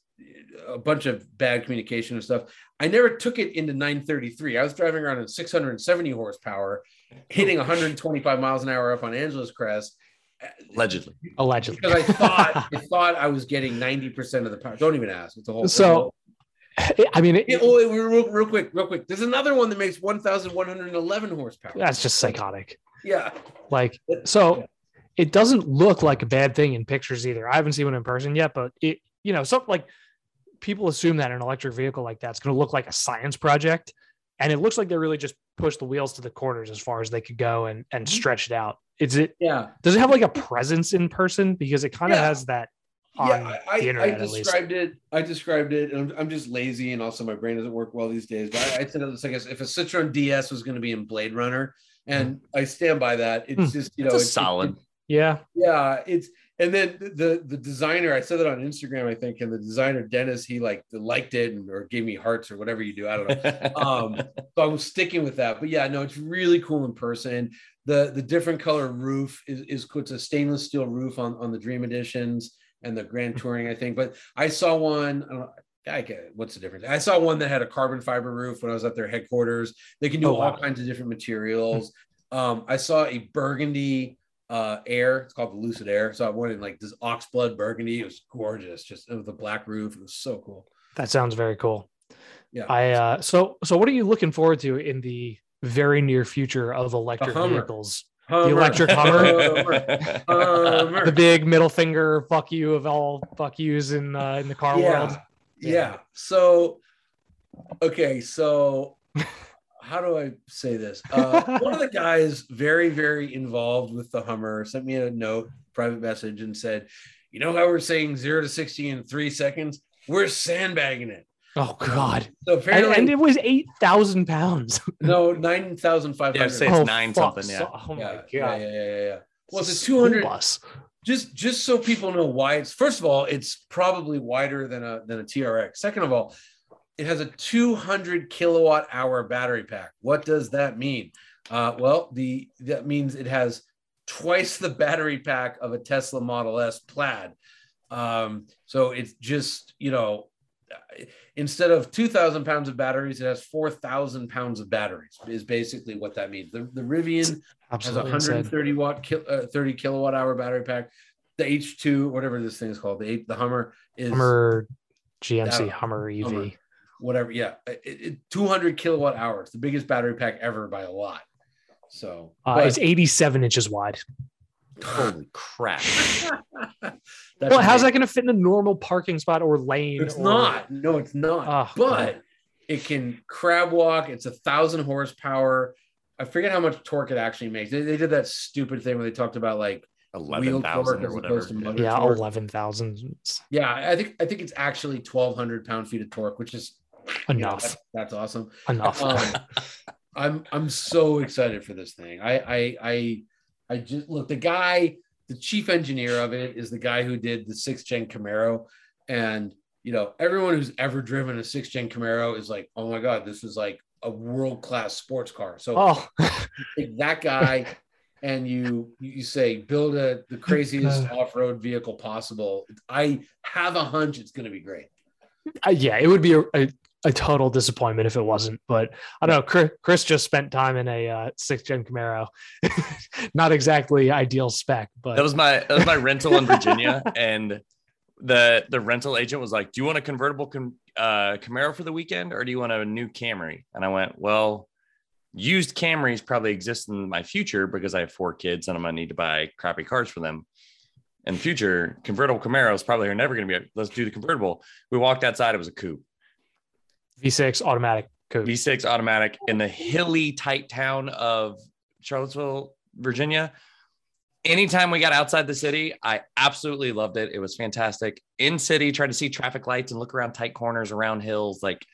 a bunch of bad communication and stuff. I never took it into 933. I was driving around at 670 horsepower, hitting 125 miles an hour up on Angeles Crest. Allegedly. Allegedly. Because I thought I thought I was getting 90% of the power. Don't even ask. It's a whole So, I mean, it, Yeah, oh, wait, real, real quick, real quick. There's another one that makes 1,111 horsepower. that's just psychotic. Yeah. Like, so it doesn't look like a bad thing in pictures either. I haven't seen one in person yet, but it, you know, something like people assume that an electric vehicle like that's going to look like a science project. And it looks like they really just pushed the wheels to the corners as far as they could go and, and stretched it out. Is it, Yeah. does it have like a presence in person? Because it kind of Yeah. has that on yeah, I, the internet I at least. described it. I described it, and I'm, I'm just lazy, and also my brain doesn't work well these days. But I, I said it's like if a Citroen DS was going to be in Blade Runner, and I stand by that. It's Hmm. just you know, It's it's- solid. Yeah. yeah, it's and then the the designer. I said that on Instagram, I think, and the designer Dennis, he like liked it and or gave me hearts or whatever you do. I don't know. um so i was sticking with that but yeah no it's really cool in person the the different color roof is is it's a stainless steel roof on on the dream editions and the grand touring i think but i saw one I don't know, I get what's the difference. I saw one that had a carbon fiber roof when I was at their headquarters. They can do Oh, all wow. kinds of different materials. um, I saw a burgundy uh air. It's called the Lucid Air. So I went in like this oxblood burgundy. It was gorgeous, just with the black roof. It was so cool. That sounds very cool. Yeah. I uh so so what are you looking forward to in the very near future of electric vehicles? Hummer. electric Hummer. Hummer. The big middle finger fuck you of all fuck yous in uh, in the car yeah. world. Yeah. So, okay. So, how do I say this? Uh, one of the guys, very, very involved with the Hummer, sent me a note, private message, and said, "You know how we're saying zero to sixty in three seconds? We're sandbagging it." Oh god. So apparently, and it was eight thousand pounds. no, nine thousand five Yeah, hundred. say- It's nine something, yeah. Oh my god. yeah, yeah, yeah, yeah. Well, it's a two hundred. bus. just just so people know why it's first of all it's probably wider than a than a trx second of all it has a 200 kilowatt hour battery pack what does that mean uh, well the that means it has twice the battery pack of a tesla model s plaid um, so it's just you know instead of 2000 pounds of batteries it has 4000 pounds of batteries is basically what that means the, the rivian has a Absolutely insane. 130 watt, kil- uh, 30 kilowatt hour battery pack. The H2, whatever this thing is called, the the Hummer is Hummer GMC Hummer EV. Hummer. Whatever. Yeah, it, it, 200 kilowatt hours, the biggest battery pack ever by a lot. So, Uh, but- it's 87 inches wide. Holy crap. That's well, how's that going to fit in a normal parking spot or lane? It's or- not. No, it's not. Oh, but it can crab walk. It's a thousand horsepower. I forget how much torque it actually makes. They, they did that stupid thing where they talked about like wheel torque 11,000 or whatever. opposed to motor Yeah, torque. 11,000. Yeah, I think I think it's actually 1,200 pound feet of torque, which is Enough. that's, that's awesome. Enough. Um, I'm I'm so excited for this thing. I I I I just look the guy, the chief engineer of it is the guy who did the sixth gen Camaro, and you know everyone who's ever driven a sixth gen Camaro is like, oh my god, this is like a world class sports car. So oh, that guy and you you say build a the craziest off-road vehicle possible i have a hunch it's going to be great Uh, yeah, it would be a, a, a total disappointment if it wasn't. But I don't know. Chris, just spent time in a uh, six gen Camaro. Not exactly ideal spec, but That was my that was my rental in Virginia, and the the rental agent was like, "Do you want a convertible com- uh, Camaro for the weekend, or do you want a new Camry?" And I went, "Well, used Camrys probably exist in my future because I have four kids and I'm gonna need to buy crappy cars for them." In the future, convertible Camaros probably are never going to be. Let's do the convertible. We walked outside; it was a coupe, V6 automatic coupe. V6 automatic in the hilly, tight town of Charlottesville, Virginia. Anytime we got outside the city, I absolutely loved it. It was fantastic. In city, trying to see traffic lights and look around tight corners, around hills, like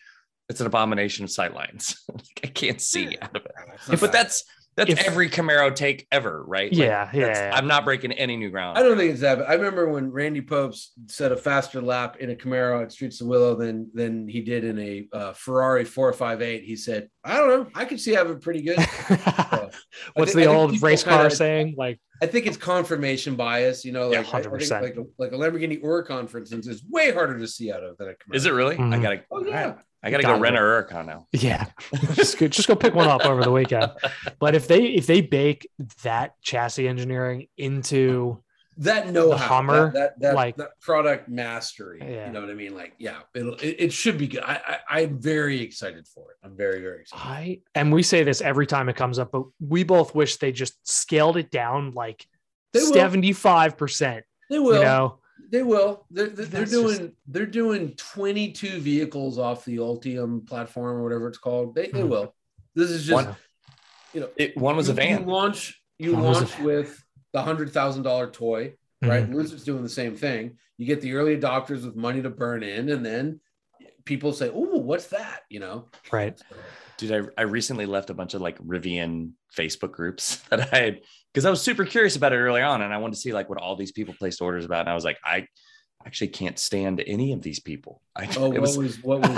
it's an abomination of sight lines. like, I can't see out of it. But that's that's If- every Camaro take ever, right? Like, yeah, yeah, yeah. I'm not breaking any new ground. i don't think it's that but i remember when Randy Pobst set a faster lap in a camaro at streets of willow than than he did in a uh, ferrari 458 he said i don't know i could see having pretty good What's think- the old race car kinda- saying? Like, I think it's confirmation bias. You know, Yeah, like I- I 100%. like a, like a Lamborghini Huracan, for instance, is way harder to see out of than a commercial. Is it really? I Mhm. gotta. Oh yeah. I gotta Gotta go rent go. a Huracan now. yeah, just go, just go pick one up over the weekend. But if they if they bake that chassis engineering into that know-how, Hummer, that that, that, like- that product mastery. Yeah. You know what I mean? Like, yeah, it'll it, it should be good. I, I I'm very excited for it. I'm very very excited. I and we say this every time it comes up, but we both wish they just scaled it down like They seventy five percent. They will. You know, They will. They're, they're, they're doing just- they're doing 22 vehicles off the Ultium platform or whatever it's called. They, they Mhm. will. This is just One- you know It, one was a van. You launch you One launch with the hundred thousand dollar toy, right? Mm-hmm. Lizard's doing the same thing. You get the early adopters with money to burn in, and then people say, "Oh, what's that?" You know, right? Dude, I, I recently left a bunch of like Rivian Facebook groups that I had because I was super curious about it early on and I wanted to see like what all these people placed orders about. And I was like, I actually can't stand any of these people. I, Oh, it what was was, what was?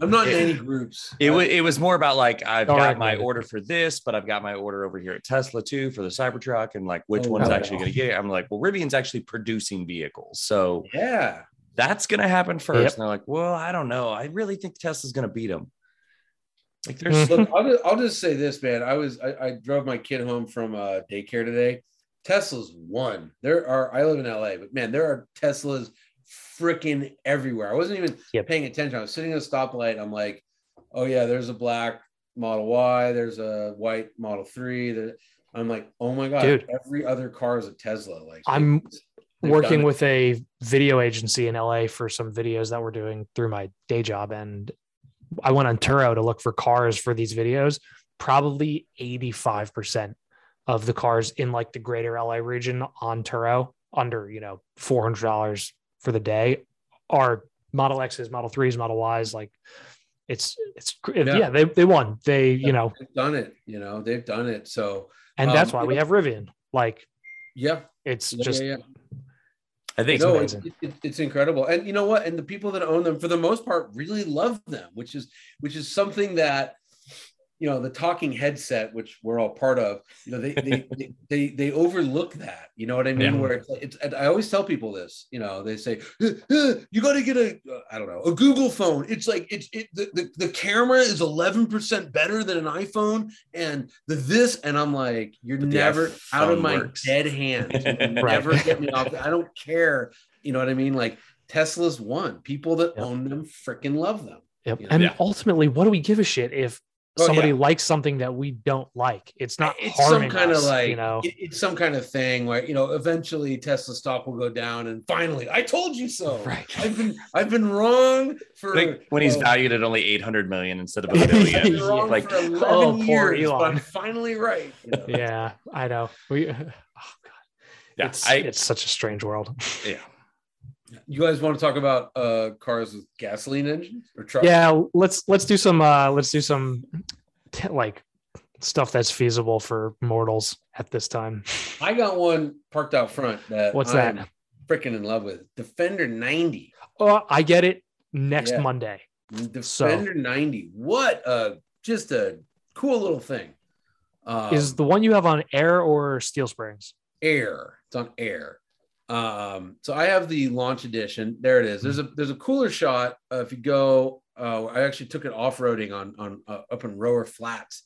I'm not in any groups. it was it was more about like I've All got right, my David. order for this, but I've got my order over here at Tesla too for the Cybertruck and like which Oh, one's wow. actually going to get it. I'm like, well, Rivian's actually producing vehicles, so yeah. that's going to happen first. Yep. And they're like, well, I don't know. I really think Tesla's going to beat them. Like there's Look, I'll just, I'll just say this, man. I was I, I drove my kid home from uh, daycare today. Tesla's one. There are I live in LA, but man, there are Teslas freaking everywhere. I wasn't even Yep. paying attention. I was sitting at a stoplight. I'm like, oh yeah, there's a black Model Y. There's a white Model Three. That I'm like, oh my god, Dude. every other car is a Tesla. Like I'm working with a video agency in LA for some videos that we're doing through my day job. And I went on Turo to look for cars for these videos. Probably 85% of the cars in like the greater LA region on Turo under, you know, $400 for the day are Model X's, Model 3s, Model Ys. Like it's, it's, yeah, Yeah. they, they won. They, you know, They've done it. You know, they've done it. So and that's Um, why we have Rivian. Like yeah, it's yeah, just, yeah, yeah. I think no, amazing. It, it, it's incredible, and you know what? And the people that own them, for the most part, really love them, which is which is something that you know the talking headset, which we're all part of. You know, they they they, they, they overlook that. You know what I mean? Yeah. Where it's, it's I always tell people this. You know, they say "Uh, uh, you got to get a uh, I don't know a Google phone. It's like it's it the, the, the camera is eleven percent better than an iPhone, and the this, and I'm like, you're But never out of my works. dead hand Right. Never get me off. I don't care. You know what I mean? Like Tesla's one. People that Yep. own them freaking love them. Yep. And Yeah. ultimately, what do we give a shit if Oh, somebody yeah. likes something that we don't like? It's not it's some harming kind of like you know. it- it's some kind of thing where you know eventually Tesla stock will go down and finally I told you so. Right. I've been I've been wrong for like when he's uh, valued at only 800 million instead of a I've billion. been wrong like oh, poor years, but Elon. I'm finally right. you know? yeah, I know. We, oh god, yeah, it's, I, it's such a strange world. yeah. You guys want to talk about uh cars with gasoline engines or trucks? yeah, let's let's do some uh let's do some t- like stuff that's feasible for mortals at this time. I got one parked out front that What's I'm that? freaking in love with. Defender 90. Oh, I get it next Yeah. Monday. Defender 90. What a just a cool little thing. Um, Is the one you have on air or steel springs? air. It's on air. Um, so I have the launch edition. There it is. There's a there's a cooler shot. Uh, if you go, uh, I actually took it off roading on on uh, up in Rowher Flats,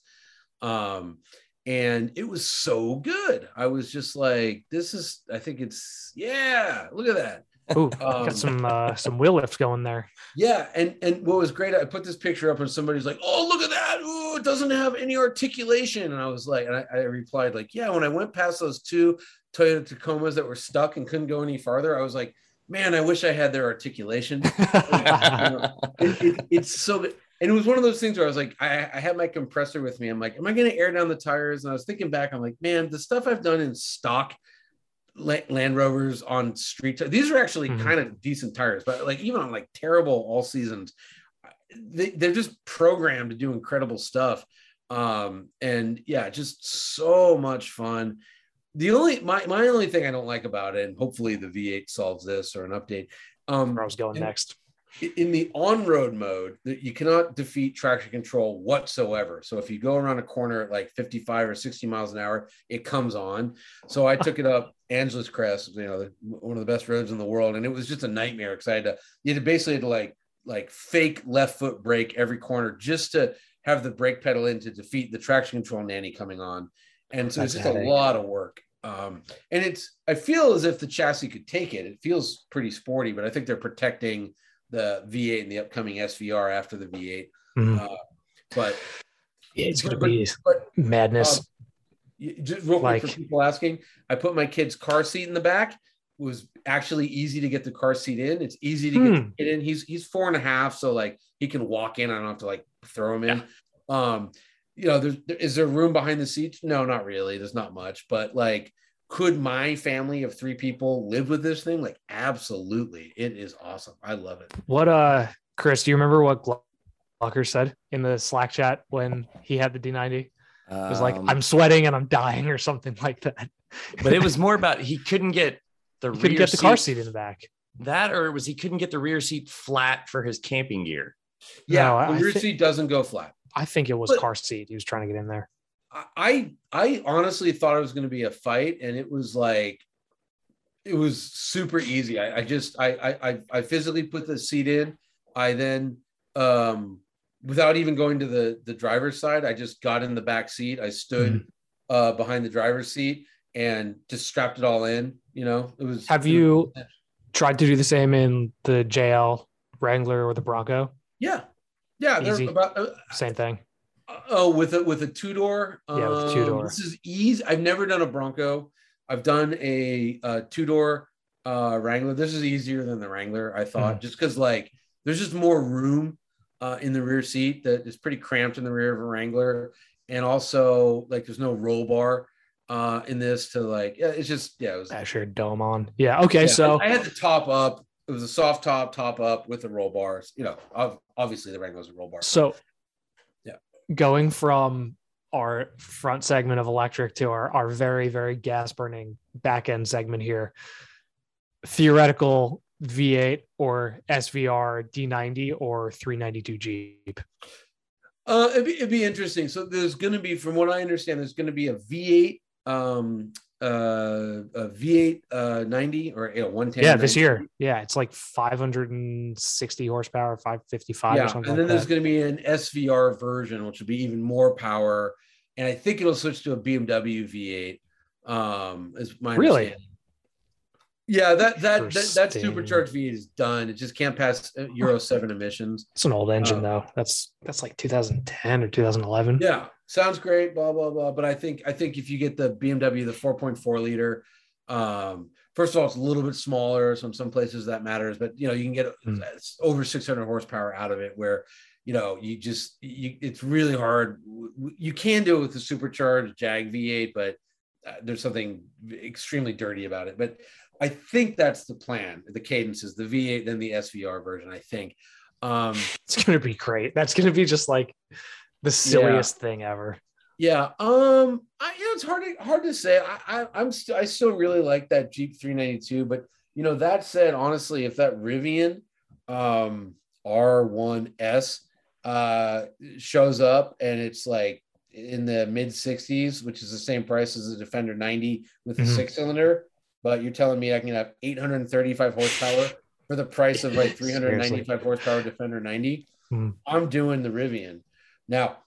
um, and it was so good. I was just like, this is. I think it's yeah. Look at that. Ooh, Um, got some uh some wheel lifts going there. Yeah, and and what was great, I put this picture up and somebody's like, "Oh, look at that! Ooh, it doesn't have any articulation." And I was like, and I, I replied like, "Yeah." When I went past those two Toyota Tacomas that were stuck and couldn't go any farther, I was like, "Man, I wish I had their articulation." it, it- it's so good. And it was one of those things where I was like, I, I had my compressor with me. I'm like, am I going to air down the tires? And I was thinking back, I'm like, man, the stuff I've done in stock Land Rovers on street, ti- these are actually Mhm. kind of decent tires, but like even on like terrible all seasons, they, they're just programmed to do incredible stuff. Um, and yeah, just so much fun. The only my my only thing I don't like about it, and hopefully the V8 solves this or an update. Um, Where I was going And- next. In the on-road mode that you cannot defeat traction control whatsoever. So if you go around a corner at like 55 or 60 miles an hour it comes on. So i took it up angeles crest you know the, one of the best roads in the world and it was just a nightmare because i had to you had to basically had to like like fake left foot brake every corner just to have the brake pedal in to defeat the traction control nanny coming on. And so That's it's just a lot of work. Um, and it's i feel as if the chassis could take it. It feels pretty sporty but i think they're protecting the V8 and the upcoming SVR after the V8. Mhm. Uh, but Yeah, it's gonna be but madness. um, just real quick for people asking, I put my kid's car seat in the back. It was actually easy to get the car seat in. It's easy to get Hmm. kid in. He's he's four and a half, so like he can walk in. I don't have to like throw him in. Um, you know, there's there, is there room behind the seats? No, not really. There's not much, but like, could my family of three people live with this thing? Like, absolutely. It is awesome. I love it. What uh Chris, do you remember what Glucker said in the Slack chat when he had the D90? It was like, Um, I'm sweating and I'm dying or something like that. but it was more about he couldn't get the He couldn't rear get the car seat in the back. That or was he couldn't get the rear seat flat for his camping gear? Yeah, No, the I rear thi- seat doesn't go flat. I think it was But- car seat. He was trying to get in there. I I honestly thought it was going to be a fight, and it was like it was super easy. I, I just I, I I physically put the seat in. I then um without even going to the the driver's side, I just got in the back seat. I stood Mm-hmm. uh behind the driver's seat and just strapped it all in. You know, it was. Have you- Tried to do the same in the JL Wrangler or the Bronco. Yeah, yeah. Easy. about uh, Same thing. Oh, with a with a two door. Yeah, with two-door. This is easy. I've never done a Bronco. I've done a, uh two door uh, Wrangler. This is easier than the Wrangler. I thought Mm-hmm. just because like there's just more room uh, in the rear seat that is pretty cramped in the rear of a Wrangler, and also like there's no roll bar uh, in this to like yeah, it's just yeah. It was Asher dome on. Yeah. Okay. yeah, so I, I had the top up. It was a soft top, top up with the roll bars. You know, obviously the Wrangler Wrangler's a roll bar. So. Going from our front segment of electric to our, our very, very gas burning back end segment here, theoretical V8 or SVR D90 or 392 Jeep. Uh, it'd be, it'd be interesting. So there's going to be, from what I understand, there's going to be a V8, um, uh, a V8 uh, 90 or you know, 110. Yeah, this 90. year. Yeah, it's like 560 horsepower, 555 Yeah, or and then like there's going to be an SVR version, which will be even more power, and I think it'll switch to a BMW V8. Um, is my Really? Yeah, that that that, that supercharged V8 is done. It just can't pass uh, Euro seven emissions. It's an old engine uh, though. That's that's like 2010 or 2011. Yeah, sounds great. Blah blah blah. But I think I think if you get the BMW, the 4.4 liter, um, first of all, it's a little bit smaller. So in some places that matters, but you know you can get Mm. over 600 horsepower out of it. Where you know you just you, it's really hard. You can do it with the supercharged Jag V8, but uh, there's something extremely dirty about it. But I think that's the plan. The cadence is the V8, then the SVR version. I think. Um, It's gonna be great. That's gonna be just like the silliest thing ever. Yeah. Um. I, you know, it's hard to hard to say. I, I I'm still I still really like that Jeep 392. But you know, that said, honestly, if that Rivian, um, R1S, uh, shows up and it's like in the mid 60s, which is the same price as the Defender 90 with the Mhm. six cylinder, but you're telling me I can have 835 horsepower for the price of like 395 horsepower Defender 90. Mhm. I'm doing the Rivian. Now,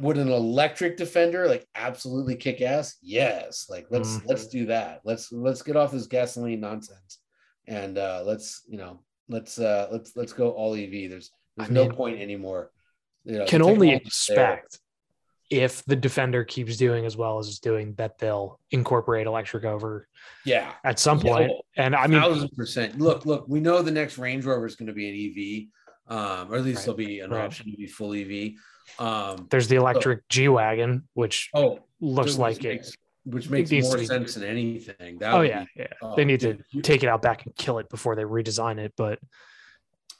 would an electric defender like absolutely kick ass yes like let's Mm. let's do that let's let's get off this gasoline nonsense and uh let's you know let's uh let's let's go all ev there's there's I no mean, point anymore you know, Can only technology's there. expect if the defender keeps doing as well as it's doing that they'll incorporate electric over yeah at some point. And I mean, thousand percent look look we know the next range rover is going to be an ev um or at least Right. there'll be an Right. option to be full ev um there's the electric G wagon, which oh looks which like it. which makes needs to more be- sense than anything that Oh yeah, be- yeah. oh, They need to you- take it out back and kill it before they redesign it. But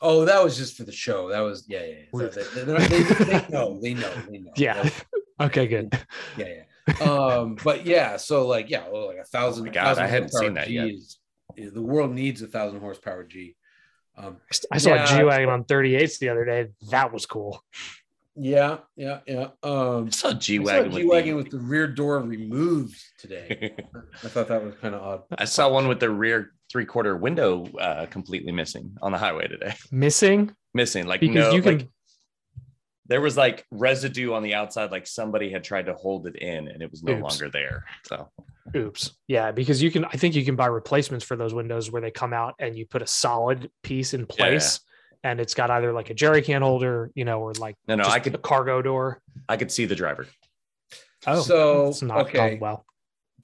Oh, that was just for the show. That was yeah, yeah. yeah. So they, they, they, they know, they know, they know. yeah, That was- okay, good. yeah, yeah. Um, but yeah, so like yeah, well, like a thousand. Oh God, thousand I hadn't horsepower seen that G yet. Is, the world needs a thousand horsepower G. Um, I saw Yeah. a G wagon on 38s the other day. That was cool. Yeah, yeah, yeah. Um, I saw G I saw a wagon. G-Wagon with the rear door removed today. I thought that was kind of odd. I saw one with the rear three quarter window uh, completely missing on the highway today. Missing Missing, like because no, you can like, there was like residue on the outside, like somebody had tried to hold it in and it was no Oops. longer there. So oops. Yeah, because you can I think you can buy replacements for those windows where they come out and you put a solid piece in place and it's got either like a jerry can holder, you know, or like no, no, just I a could cargo door. I could see the driver. Oh, So, it's not okay. gone well.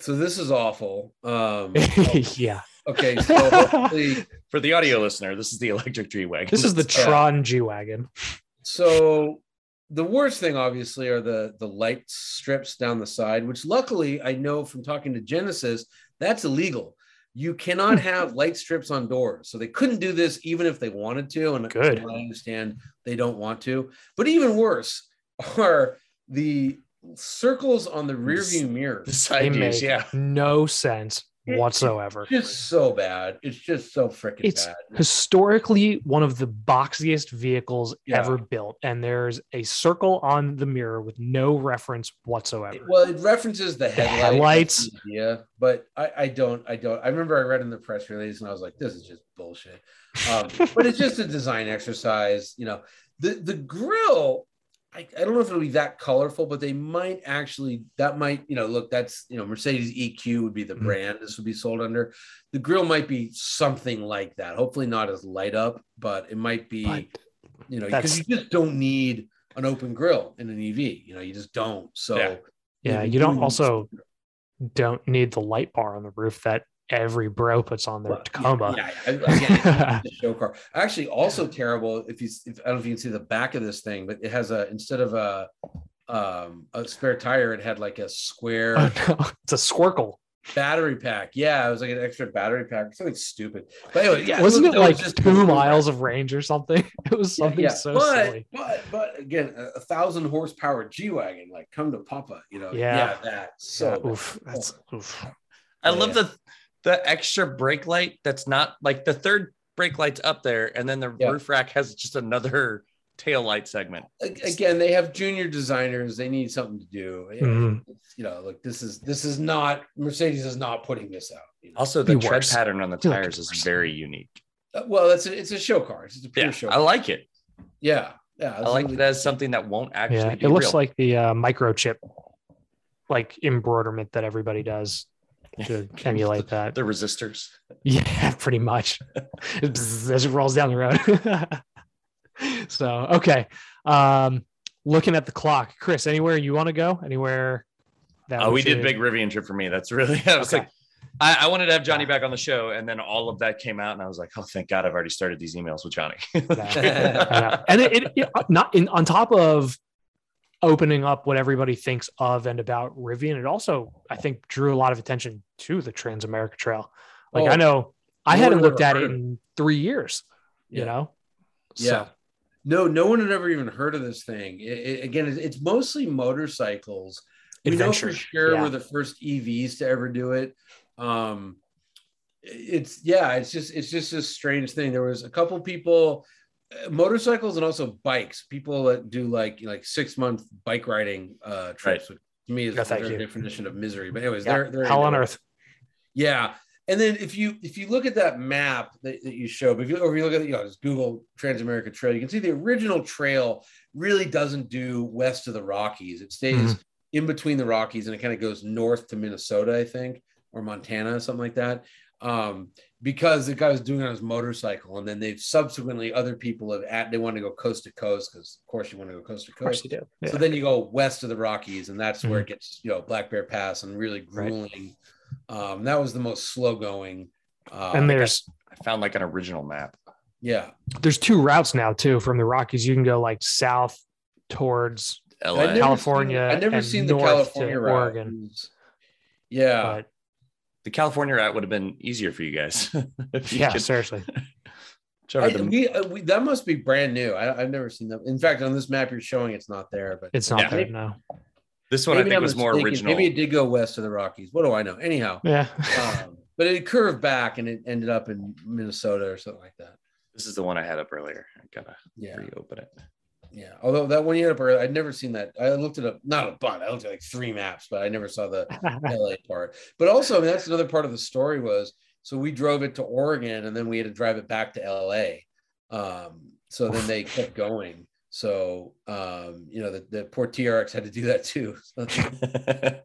So this is awful. Um, yeah. okay, so hopefully, For the audio listener, this is the electric G wagon. This is the Tron G Wagon. so the worst thing obviously are the the light strips down the side, which luckily I know from talking to Genesis that's illegal. You cannot have light strips on doors, so they couldn't do this even if they wanted to. And Good. I understand they don't want to. But even worse are the circles on the rear view the mirrors. side They make Yeah. no sense whatsoever. Just so bad. It's just so freaking It's bad. historically one of the boxiest vehicles Yeah. ever built, and there's a circle on the mirror with no reference whatsoever. Well, it references the headlight, headlights. Yeah, but I, I don't, I don't. I remember I read in the press release and I was like, this is just bullshit. Um, but it's just a design exercise, you know. The the grill, I, I don't know if it'll be that colorful, but they might actually. That might, you know, look, that's you know, Mercedes EQ would be the Mhm. brand this would be sold under. The grill might be something like that. Hopefully not as light up, but it might be, But you know, because you just don't need an open grill in an EV. You know, you just don't. So. Yeah. yeah, you don't also don't need the light bar on the roof that every bro puts on their Well, Tacoma. Yeah, yeah. Again, it's a show car. Actually, also terrible. If you, if, I don't know if you can see the back of this thing, but it has a instead of a um a spare tire, it had like a square Oh, no, it's a squircle. battery pack. Yeah, it was like an extra battery pack, something stupid. But anyway, yeah, Wasn't was- it was like just- two miles of range or something? It was something yeah. so but, silly. But but again, a, a thousand horsepower G wagon, like come to Papa, you know? Yeah. that so Yeah, oof, that's oof. I Yeah, love the the extra brake light that's not like the third brake light's up there, and then the Yeah. roof rack has just another tail light segment. Again they have junior designers they need something to do Mhm. you know like this is this is not mercedes is not putting this out you know? Also, the Be tread worse. pattern on the Feel tires it's is very unique. Uh, well that's a, it's a show car it's a pure Yeah, show I like it. yeah yeah I like it as something that won't actually. Yeah, be it looks real. like the uh, microchip like embroiderment that everybody does to emulate that. the resistors. Yeah, pretty much. As it rolls down the road. so okay. Um looking at the clock. Chris, anywhere you want to go? Anywhere that Oh, we did big Rivian trip for me. That's really. I was Okay. like, I, I wanted to have Johnny back on the show, and then all of that came out, and I was like, oh, thank God, I've already started these emails with Johnny. And it, it, it- not in on top of opening up what everybody thinks of and about Rivian, it also I think drew a lot of attention to the Trans America Trail. Like Oh, I know I hadn't looked at it in three years. Yeah. You know, yeah no no one had ever even heard of this thing it, it- again it's, it's mostly motorcycles we know for sure yeah. we're the first evs to ever do it um it's yeah it's just it's just a strange thing there was a couple people motorcycles and also bikes people that do like like six month bike riding uh trips which to me is Yeah, the thank very definition of misery but anyways Yeah, they're, they're hell on it. earth. Yeah. And then if you if you look at that map that, that you show, if you or if you look at you know just Google Transamerica Trail, you can see the original trail really doesn't do west of the Rockies. It stays Mhm. in between the Rockies and it kind of goes north to Minnesota, I think, or Montana, something like that. Um, because the guy was doing it on his motorcycle, and then they've subsequently other people have at they want to go coast to coast because of course you want to go coast to Of course coast. you do. So then you go west of the Rockies, and that's where it gets, you know, Black Bear Pass and really Right. grueling. Um, that was the most slow going. Uh, and there's I found like an original map. yeah, there's two routes now too from the Rockies. You can go like south towards LA. I've never California Seen, I've never and seen the north to California route. Oregon. Yeah, but the California route would have been easier for you guys. if you yeah, could- seriously. I, the- we, uh, we, that must be brand new. I, I've never seen that. In fact, on this map you're showing, it's not there. But It's not Yeah. there now. this one I think I'm was more mistaken. original. Maybe it did go west of the Rockies. What do I know? Anyhow, Yeah. um, but it curved back and it ended up in Minnesota or something like that. This is the one I had up earlier. I gotta Yeah, reopen it. Yeah. Although that one you had up earlier, I'd never seen that. I looked it up, not a bunch. I looked at like three maps, but I never saw the LA part. But also, I mean, that's another part of the story was so we drove it to Oregon and then we had to drive it back to LA. Um, so then they kept going. So um, you know, the, the poor TRX had to do that too.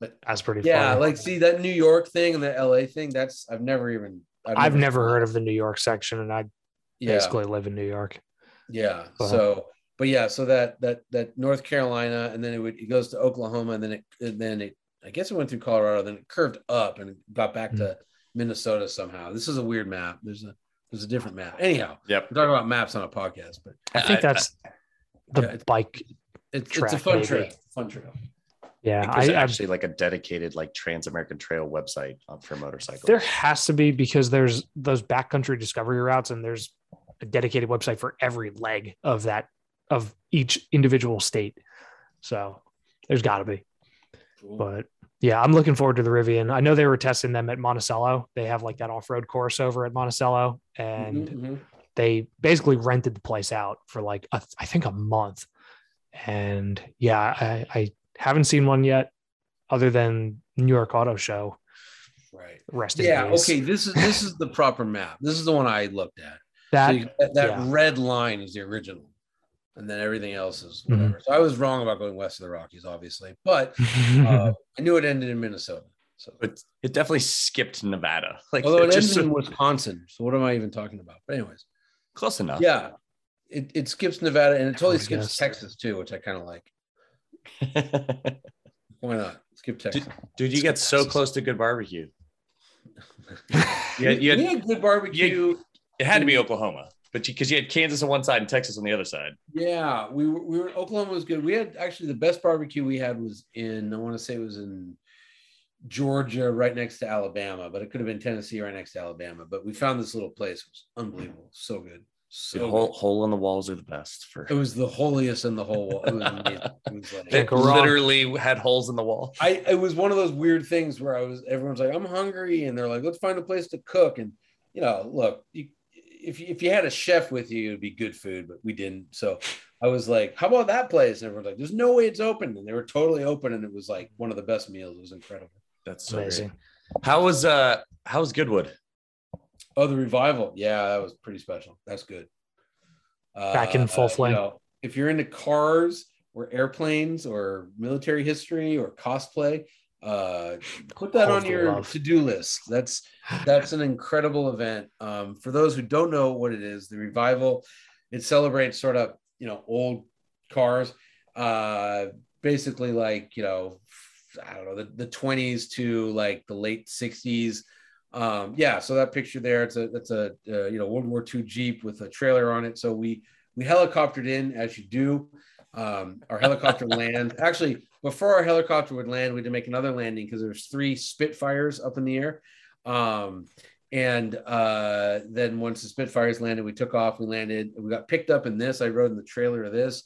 But That's pretty. yeah, funny. like see that New York thing and the LA thing, that's I've never even I've never heard of the New York section, and I yeah, basically live in New York. Yeah. Wow. So but yeah, so that that that North Carolina and then it would it goes to Oklahoma and then it and then it I guess it went through Colorado, then it curved up and got back hmm. to Minnesota somehow. This is a weird map. There's a there's a different map. Anyhow, Yep. we're talking about maps on a podcast, but I think that's the yeah, bike. it's it's a fun maybe. trail. Fun trail. Yeah, I there's I, I, actually like a dedicated like Trans American Trail website uh, for motorcycles. there has to be because there's those backcountry discovery routes, and there's a dedicated website for every leg of that of each individual state. So there's got to be. Cool. But yeah, I'm looking forward to the Rivian. I know they were testing them at Monticello. They have like that off road course over at Monticello, and Mhm, mhm. they basically rented the place out for like a, I think a month. And yeah, I, I haven't seen one yet, other than New York Auto Show. right. Rest Yeah, okay. This is this is the proper map. This is the one I looked at. That so you- that, that yeah. red line is the original, and then everything else is Mhm. whatever. So I was wrong about going west of the Rockies, obviously, but uh, I knew it ended in Minnesota. So, but it definitely skipped Nevada. Like although it it ended just in Wisconsin, so what am I even talking about? But anyways, close enough. yeah, it, it skips Nevada and it totally I skips guess. Texas too, which I kind of like. Why not skip Texas? Dude, you get so close to good barbecue. Yeah, you had- we had good barbecue. It had to be Oklahoma, but because you, had Kansas on one side and Texas on the other side. Yeah, we were, we were Oklahoma was good. We had actually the best barbecue we had was in I want to say it was in Georgia, right next to Alabama, but it could have been Tennessee right next to Alabama. But we found this little place. It was unbelievable, so good, The so hole, hole in the walls are the best for. It was the holiest in the whole. It was amazing. It was like, Can't It literally had holes in the wall. I it was one of those weird things where I was everyone's like I'm hungry and they're like let's find a place to cook and you know look you, if you, if you had a chef with you it'd be good food but we didn't so I was like how about that place and everyone's like there's no way it's open and they were totally open and it was like one of the best meals it was incredible That's so amazing. great. How was uh how was Goodwood? oh the revival yeah that was pretty special that's good Back in full Uh, flame. you know, if you're into cars or airplanes or military history or cosplay uh put that All on your to-do list that's that's an incredible event. Um, for those who don't know what it is, the revival it celebrates sort of you know old cars, uh, basically like you know I don't know the, the 20s to like the late 60s. Um, yeah, so that picture there, it's a that's a uh, you know World War II Jeep with a trailer on it. So we we helicoptered in as you do. Um, our helicopter land actually before our helicopter would land, we had to make another landing because there's three Spitfires up in the air. Um, and uh, then once the Spitfires landed, we took off. We landed. We got picked up in this. I rode in the trailer of this,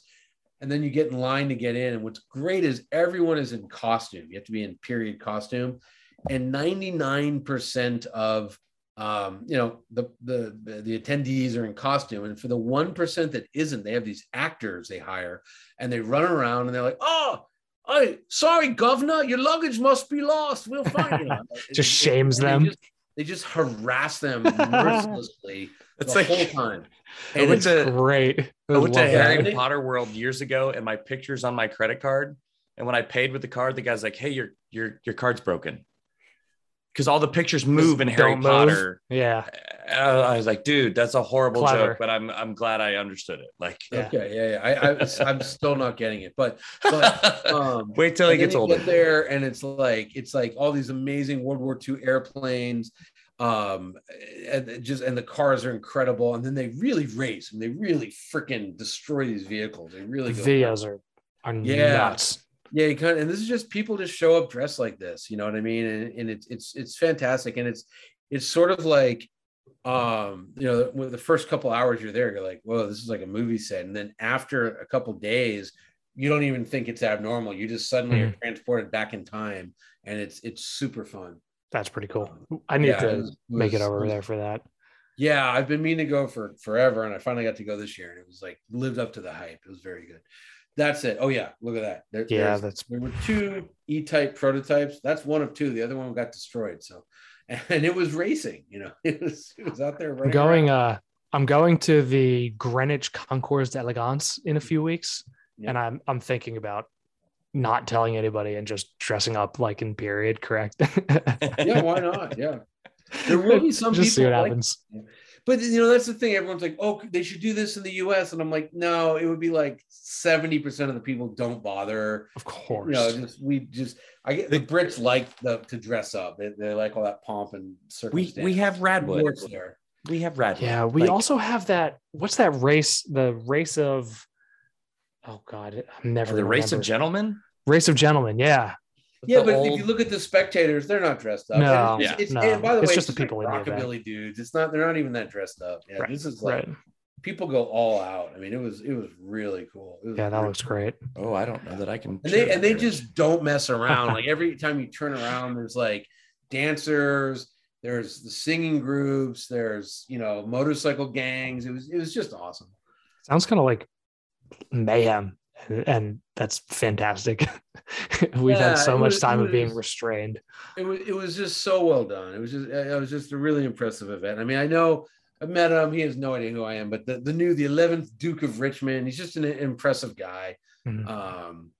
and then you get in line to get in. And what's great is everyone is in costume. You have to be in period costume, and 99% of um, you know the, the the attendees are in costume, and for the one percent that isn't, they have these actors they hire, and they run around and they're like, oh. I sorry, governor, your luggage must be lost. We'll find you. Just shames And they them. just- they just harass them mercilessly It's the like whole time. And went it's, to Great. I went to love that. Harry Potter World years ago, and my picture's on my credit card. And when I paid with the card, the guy's like, "Hey, your your your card's broken," because all the pictures move in Harry move. Potter. Yeah. Uh, Uh, I was like, "Dude, that's a horrible Clever. joke," but I'm I'm glad I understood it. Like, Yeah. okay, yeah, yeah. I, I, I'm still not getting it, but but um, wait till he gets older. Get there, and it's like it's like all these amazing World War II airplanes, um, and just and the cars are incredible, and then they really race and they really freaking destroy these vehicles. They really The go videos are are Yeah. nuts. Yeah, you kind of, and this is just people just show up dressed like this, you know what I mean? And, and it's it's it's fantastic, and it's it's sort of like, um, you know, with the first couple hours you're there, you're like, whoa, this is like a movie set, and then after a couple days, you don't even think it's abnormal. You just suddenly are transported back in time, and it's it's super fun. That's pretty cool. I need Yeah, to it was- make it over there for that. Yeah, I've been meaning to go for forever, and I finally got to go this year, and it was like lived up to the hype. It was very good. That's it. Oh yeah, look at that. There, Yeah, that's there were two E-type prototypes. That's one of two. The other one got destroyed. So, and it was racing. You know, it was it was out there I'm running. going around. uh I'm going to the Greenwich Concours d'Elegance in a few weeks. Yeah. And I'm I'm thinking about not telling anybody and just dressing up like in period, correct? Yeah, why not? Yeah, there will be some just see what like happens. But you know, that's the thing. Everyone's like, "Oh, they should do this in the U.S." And I'm like, "No, it would be like seventy percent of the people don't bother." Of course. You know, just we just I get the Brits like the to dress up. They, they like all that pomp and We circumstance. we we have Radwood. Works there. We have Radwood. yeah, we Like, also have that. What's that race? The race of oh god, I'm never the gonna race of gentlemen. race of gentlemen. Yeah. Yeah, but old- if you look at the spectators, they're not dressed up. No, it's, Yeah. it's, no. and by the It's way, just the like people in the rockabilly dudes. It's not. They're not even that dressed up. Yeah, Right, this is like Right. people go all out. I mean, it was it was really cool. Was Yeah, that really looks great. oh, I don't know that I can. and they and they that just don't mess around. like every time you turn around, there's like dancers, there's the singing groups, there's you know motorcycle gangs. It was it was just awesome. Sounds kind of like mayhem. And, that's fantastic. We've Yeah, had so much was- time it of being restrained. It was it was just so well done. It was just it was just a really impressive event. I mean, I know I met him. He has no idea who I am, but the, the new the 11th Duke of Richmond. He's just an impressive guy. Mhm. Um,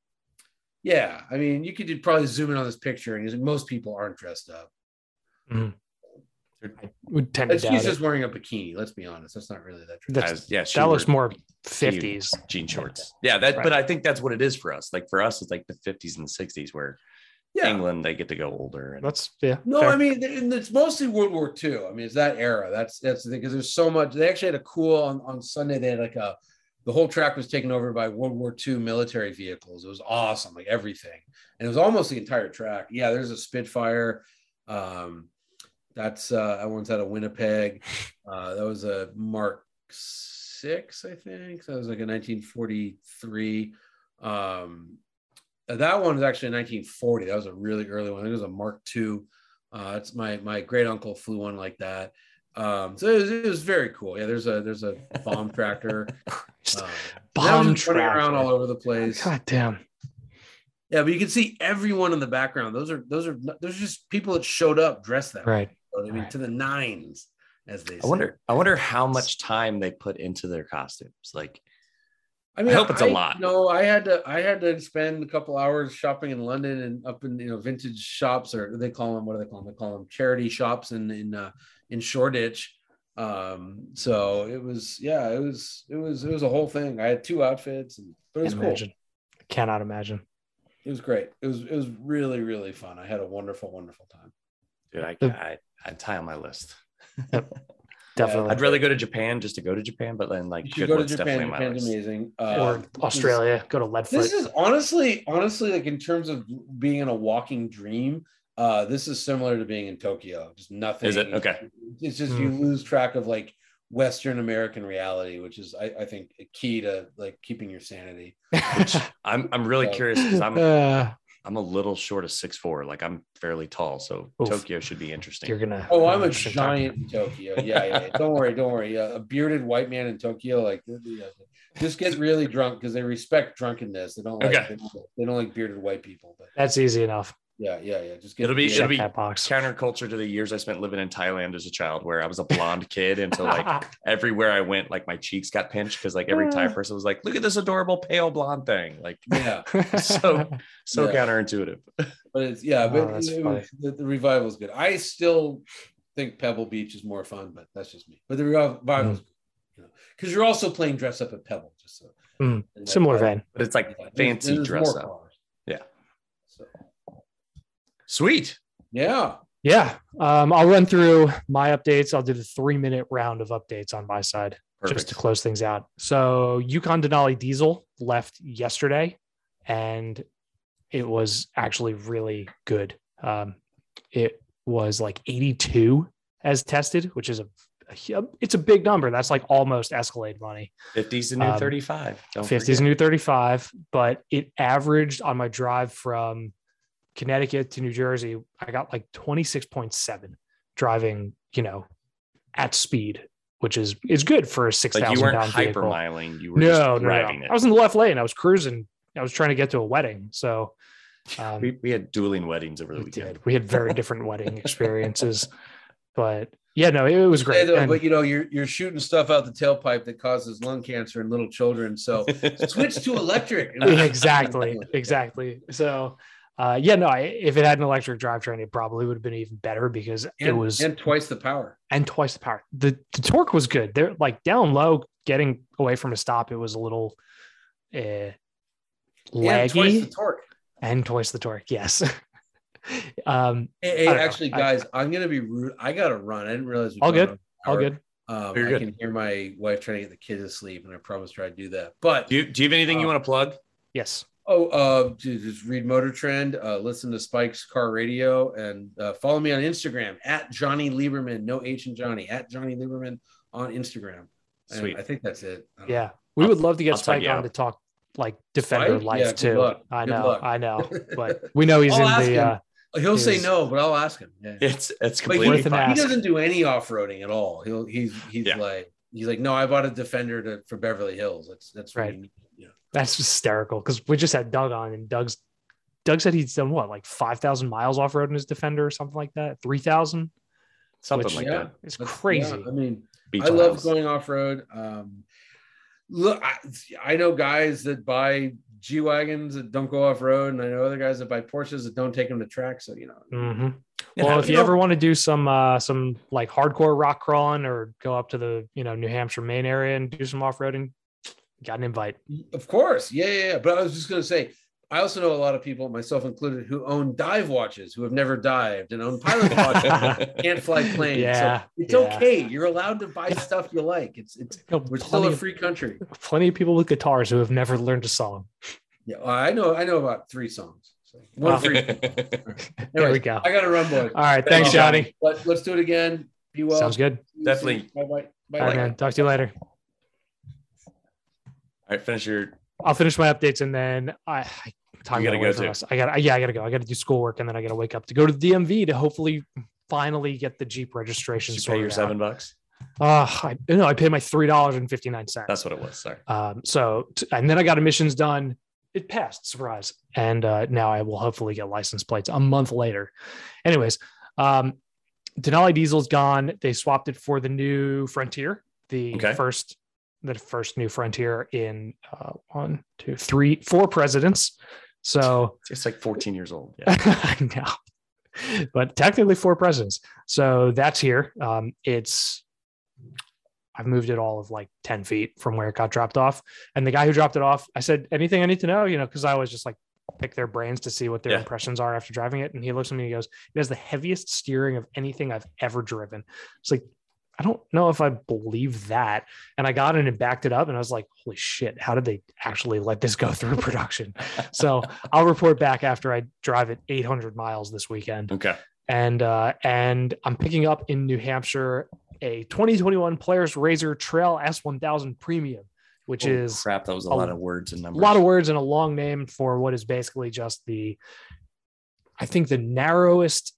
yeah, I mean, you could probably zoom in on this picture, and most people aren't dressed up. Would tend to She's just it. wearing a bikini. Let's be honest. That's not really that. That's, As, yeah, that looks more 50s. jean shorts. Yeah, that. Right. But I think that's what it is for us. Like for us, it's like the 50s and 60s where Yeah. England they get to go older. And That's yeah. No, fair. I mean, it's mostly World War II. I mean, it's that era. That's that's the thing because there's so much. They actually had a cool on, on Sunday. They had like a the whole track was taken over by World War II military vehicles. It was awesome, like everything, and it was almost the entire track. Yeah, there's a Spitfire. Um, that's uh, that one's out of Winnipeg. Uh, that was a Mark Six, I think. That was like a 1943. Um, that one was actually 1940. That was a really early one. I think it was a Mark II. Uh, it's my my great uncle flew one like that. Um, so it was, it was very cool. Yeah, there's a there's a bomb tractor. Um, Bomb that was just running around all over the place. God damn. Yeah, but you can see everyone in the background. Those are those are those are just people that showed up dressed that way. Right. I mean, Right. to the nines, as they say. I wonder. I wonder how much time they put into their costumes. Like, I mean, I hope it's a lot. No, I had to. I had to spend a couple hours shopping in London and up in you know vintage shops, or they call them what do they call them? They call them charity shops in in uh, in Shoreditch. Um, so it was yeah, it was it was it was a whole thing. I had two outfits, and but it was Can't cool. imagine. Cannot imagine. It was great. It was it was really really fun. I had a wonderful wonderful time. dude, I, The- I I'd tie on my list. Definitely. I'd rather go to Japan just to go to Japan, but then like You should go to Japan. definitely on my Japan's list. amazing. Uh, or this Australia. Go to Leadfoot. This is honestly, honestly, like in terms of being in a walking dream, uh, this is similar to being in Tokyo. Just nothing. Is it? Okay. It's just you lose track of like Western American reality, which is, I, I think, a key to like keeping your sanity. I'm I'm really Yeah. curious because I'm Uh, I'm a little short of six four. Like I'm fairly tall, so Oof. Tokyo should be interesting. you're gonna. Oh, I'm a giant in Tokyo. Yeah, yeah. yeah. Don't worry, don't worry. Uh, a bearded white man in Tokyo, like, just get really drunk because they respect drunkenness. They don't like Okay. they, don't, they don't like bearded white people. But That's easy enough. Yeah, yeah, yeah. Just get It'll be- yeah. it'll be that box. Counterculture to the years I spent living in Thailand as a child, where I was a blonde kid until like everywhere I went, like my cheeks got pinched because like every Thai person was like, "Look at this adorable pale blonde thing!" Like yeah. so so Yeah. counterintuitive. But it's yeah, Oh, but that's it funny. the, the revival is good. I still think Pebble Beach is more fun, but that's just me. But the revival is good, you know, because you're also playing dress up at Pebble, just so Mm, and Similar that- vein. But it's like fancy dress up. cars. Yeah. So Sweet. yeah, Yeah. Um, I'll run through my updates. I'll do the three minute round of updates on my side Perfect. just to close things out. So Yukon Denali Diesel left yesterday and it was actually really good. Um, it was like 82 as tested, which is a, a it's a big number. That's like almost Escalade money. 50's the new Um, 35. Don't 50s forget. new 35, but it averaged on my drive from Connecticut to New Jersey, I got like 26.7 driving, you know, at speed, which is is good for a six Like thousand you weren't pound vehicle. You were No, just no, no, driving no. it. I was in the left lane. I was cruising. I was trying to get to a wedding. So um, we, we had dueling weddings over the we weekend. did. We had very different wedding experiences, but yeah, no, it was Say great. though, And- but you know, you're you're shooting stuff out the tailpipe that causes lung cancer in little children. So switch to electric. exactly, exactly. So, uh, yeah, no, I, if it had an electric drivetrain, it probably would have been even better because And, it was and twice the power. and twice the power. The, the torque was good. They're like down low, getting away from a stop. It was a little uh, And laggy twice the torque. and twice the torque. Yes. um, Hey, I hey, don't know. actually, I- guys, I, am gonna be rude. I gotta run. I didn't realize. we All good. all good. Um, You're I good. can hear my wife trying to get the kids to sleep, and I promised her I'd do that. But Do you, do you have anything you Um, want to plug? Yes. Oh, uh, just read Motor Trend, uh, listen to Spike's Car Radio, and uh, follow me on Instagram at Jonny Lieberman. No H in Jonny at Jonny Lieberman on Instagram. And Sweet. I think that's it. I don't Yeah. We I'll- would love to get I'll Spike on out. to talk like defender Spike? life Yeah, too. luck. I Good know, luck. I know, but we know he's in the. Uh. He'll say Is- no, but I'll ask him. Yeah. It's it's But completely he, Worth an fine. he doesn't do any off-roading at all. He'll he's he's Yeah. like he's like, no, I bought a defender to, for Beverly Hills. That's that's what Right. You need. Yeah. that's hysterical because we just had Doug on, and Doug's Doug said he's done what, like five thousand miles off road in his defender or something like that, three thousand. Something Which- like yeah. that. It's That's- crazy. yeah, I mean, Beach I love going off-road. Um look, I, I know guys that buy G wagons that don't go off-road, and I know other guys that buy Porsches that don't take them to track. So you know, Mm-hmm. Well, how- if you you know- ever want to do some uh some like hardcore rock crawling or go up to the you know New Hampshire Maine area and do some off roading, got an invite. Of course, yeah, yeah, yeah. But I was just gonna say, I also know a lot of people, myself included, who own dive watches, who have never dived, and own pilot watches, can't fly planes. Yeah, so it's yeah. okay. You're allowed to buy stuff you like. It's it's You know, we're still a free country. plenty of people with guitars who have never learned a song. Yeah, well, I know. I know about three songs. So one Wow. free. There we go. I got to run, boys. All right, thanks, Jonny. Let, let's do it again. Be well. Sounds good. Definitely. Bye bye. Bye All right, man. Talk to you later. All right, finish your. I'll finish my updates and then I, I time You gotta go from us. I got yeah, I gotta go. I gotta do schoolwork and then I gotta wake up to go to the DMV to hopefully finally get the Jeep registration. Did you pay your out. seven bucks? Uh, I no, I paid my three dollars and fifty nine cents. That's what it was. Sorry. Um, so t- and then I got emissions done. It passed, surprise. And uh, now I will hopefully get license plates a month later. Anyways, um, Denali Diesel's gone. They swapped it for the new Frontier, the Okay. first, the first new Frontier in uh, one, two, three, four presidents. So It's like 14 years old. Yeah. I know, but technically four presidents. So that's here. Um, it's I've moved it all of like 10 feet from where it got dropped off. And the guy who dropped it off, I said, anything I need to know, you know, because I always just like pick their brains to see what their Yeah. impressions are after driving it. And he looks at me and he goes, It has the heaviest steering of anything I've ever driven. It's like, I don't know if I believe that. And I got in and backed it up and I was like, holy shit, how did they actually let this go through production? so I'll report back after I drive it 800 miles this weekend. Okay. And uh, and I'm picking up in New Hampshire a 2021 Polaris Razor Trail S1000 Premium, which Holy is crap. That was a a lot of words and numbers. a lot of words and a long name for what is basically just the, I think the narrowest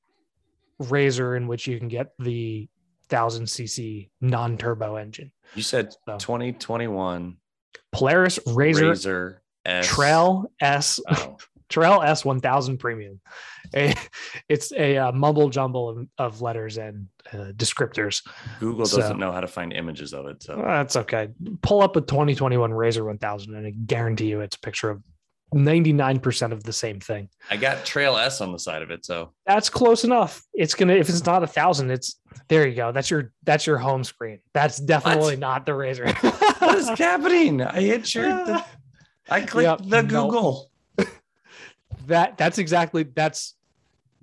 razor in which you can get the 1000 cc non-turbo engine. You said So. 2021 Polaris Razor, Razor S. Trail S Oh, Trail S1000 Premium. A- it's a uh, mumble jumble of, of letters and uh, descriptors. Google So- doesn't know how to find images of it. So That's okay. Pull up a 2021 Razor 1000 and I guarantee you it's a picture of 99% of the same thing. I got Trail S on the side of it. So That's close enough. It's gonna if it's not a thousand, it's there you go. That's your that's your home screen. That's definitely What? not the Razor. what is happening? I hit your. the- I clicked Yep, the nope. Google. that that's exactly that's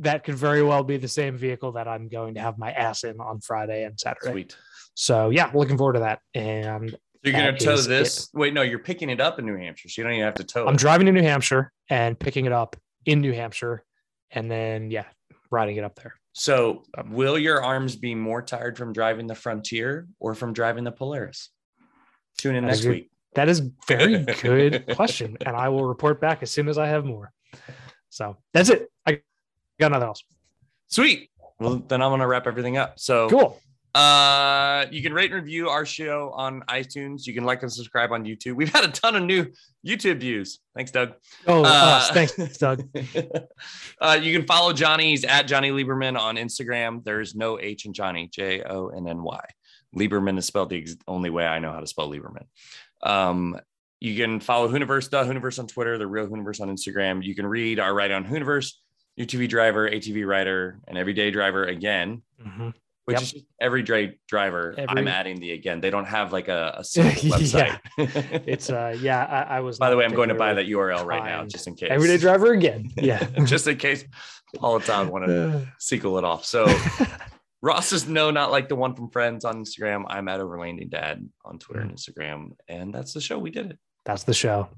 that could very well be the same vehicle that I'm going to have my ass in on Friday and Saturday. Sweet. So yeah, looking forward to that. And So you're gonna tow is this? Wait, no, you're picking it up in New Hampshire, so you don't even have to tow I'm it. driving to New Hampshire and picking it up in New Hampshire, and then yeah, riding it up there. So um, will your arms be more tired from driving the Frontier or from driving the Polaris? Tune in That next week. That is very good question, and I will report back as soon as I have more. So that's it. I got nothing else. Sweet. Well, then I'm gonna wrap everything up. So Cool. Uh, you can rate and review our show on iTunes. You can like and subscribe on YouTube. We've had a ton of new YouTube views. Thanks, Doug. Oh, Uh, thanks, Doug. uh, you can follow Jonny. He's at Jonny Lieberman on Instagram. There's no H in Jonny, J O N N Y. Lieberman is spelled the ex- only way I know how to spell Lieberman. Um, you can follow Hooniverse, the Hooniverse on Twitter, the real Hooniverse on Instagram. You can read our write on Hooniverse, UTV driver, ATV rider, and everyday driver again, Mhm. Which Yep. is just everyday driver. Every- I'm adding the again. They don't have like a, a single Yeah. It's uh, yeah. I, I was. By the way, I'm going to buy that URL right now just in case. Everyday driver again. Yeah. just in case Paul Todd want to sequel it off. So Ross is no, not like the one from Friends on Instagram. I'm at Overlanding Dad on Twitter and Instagram, and that's the show. We did it. That's the show.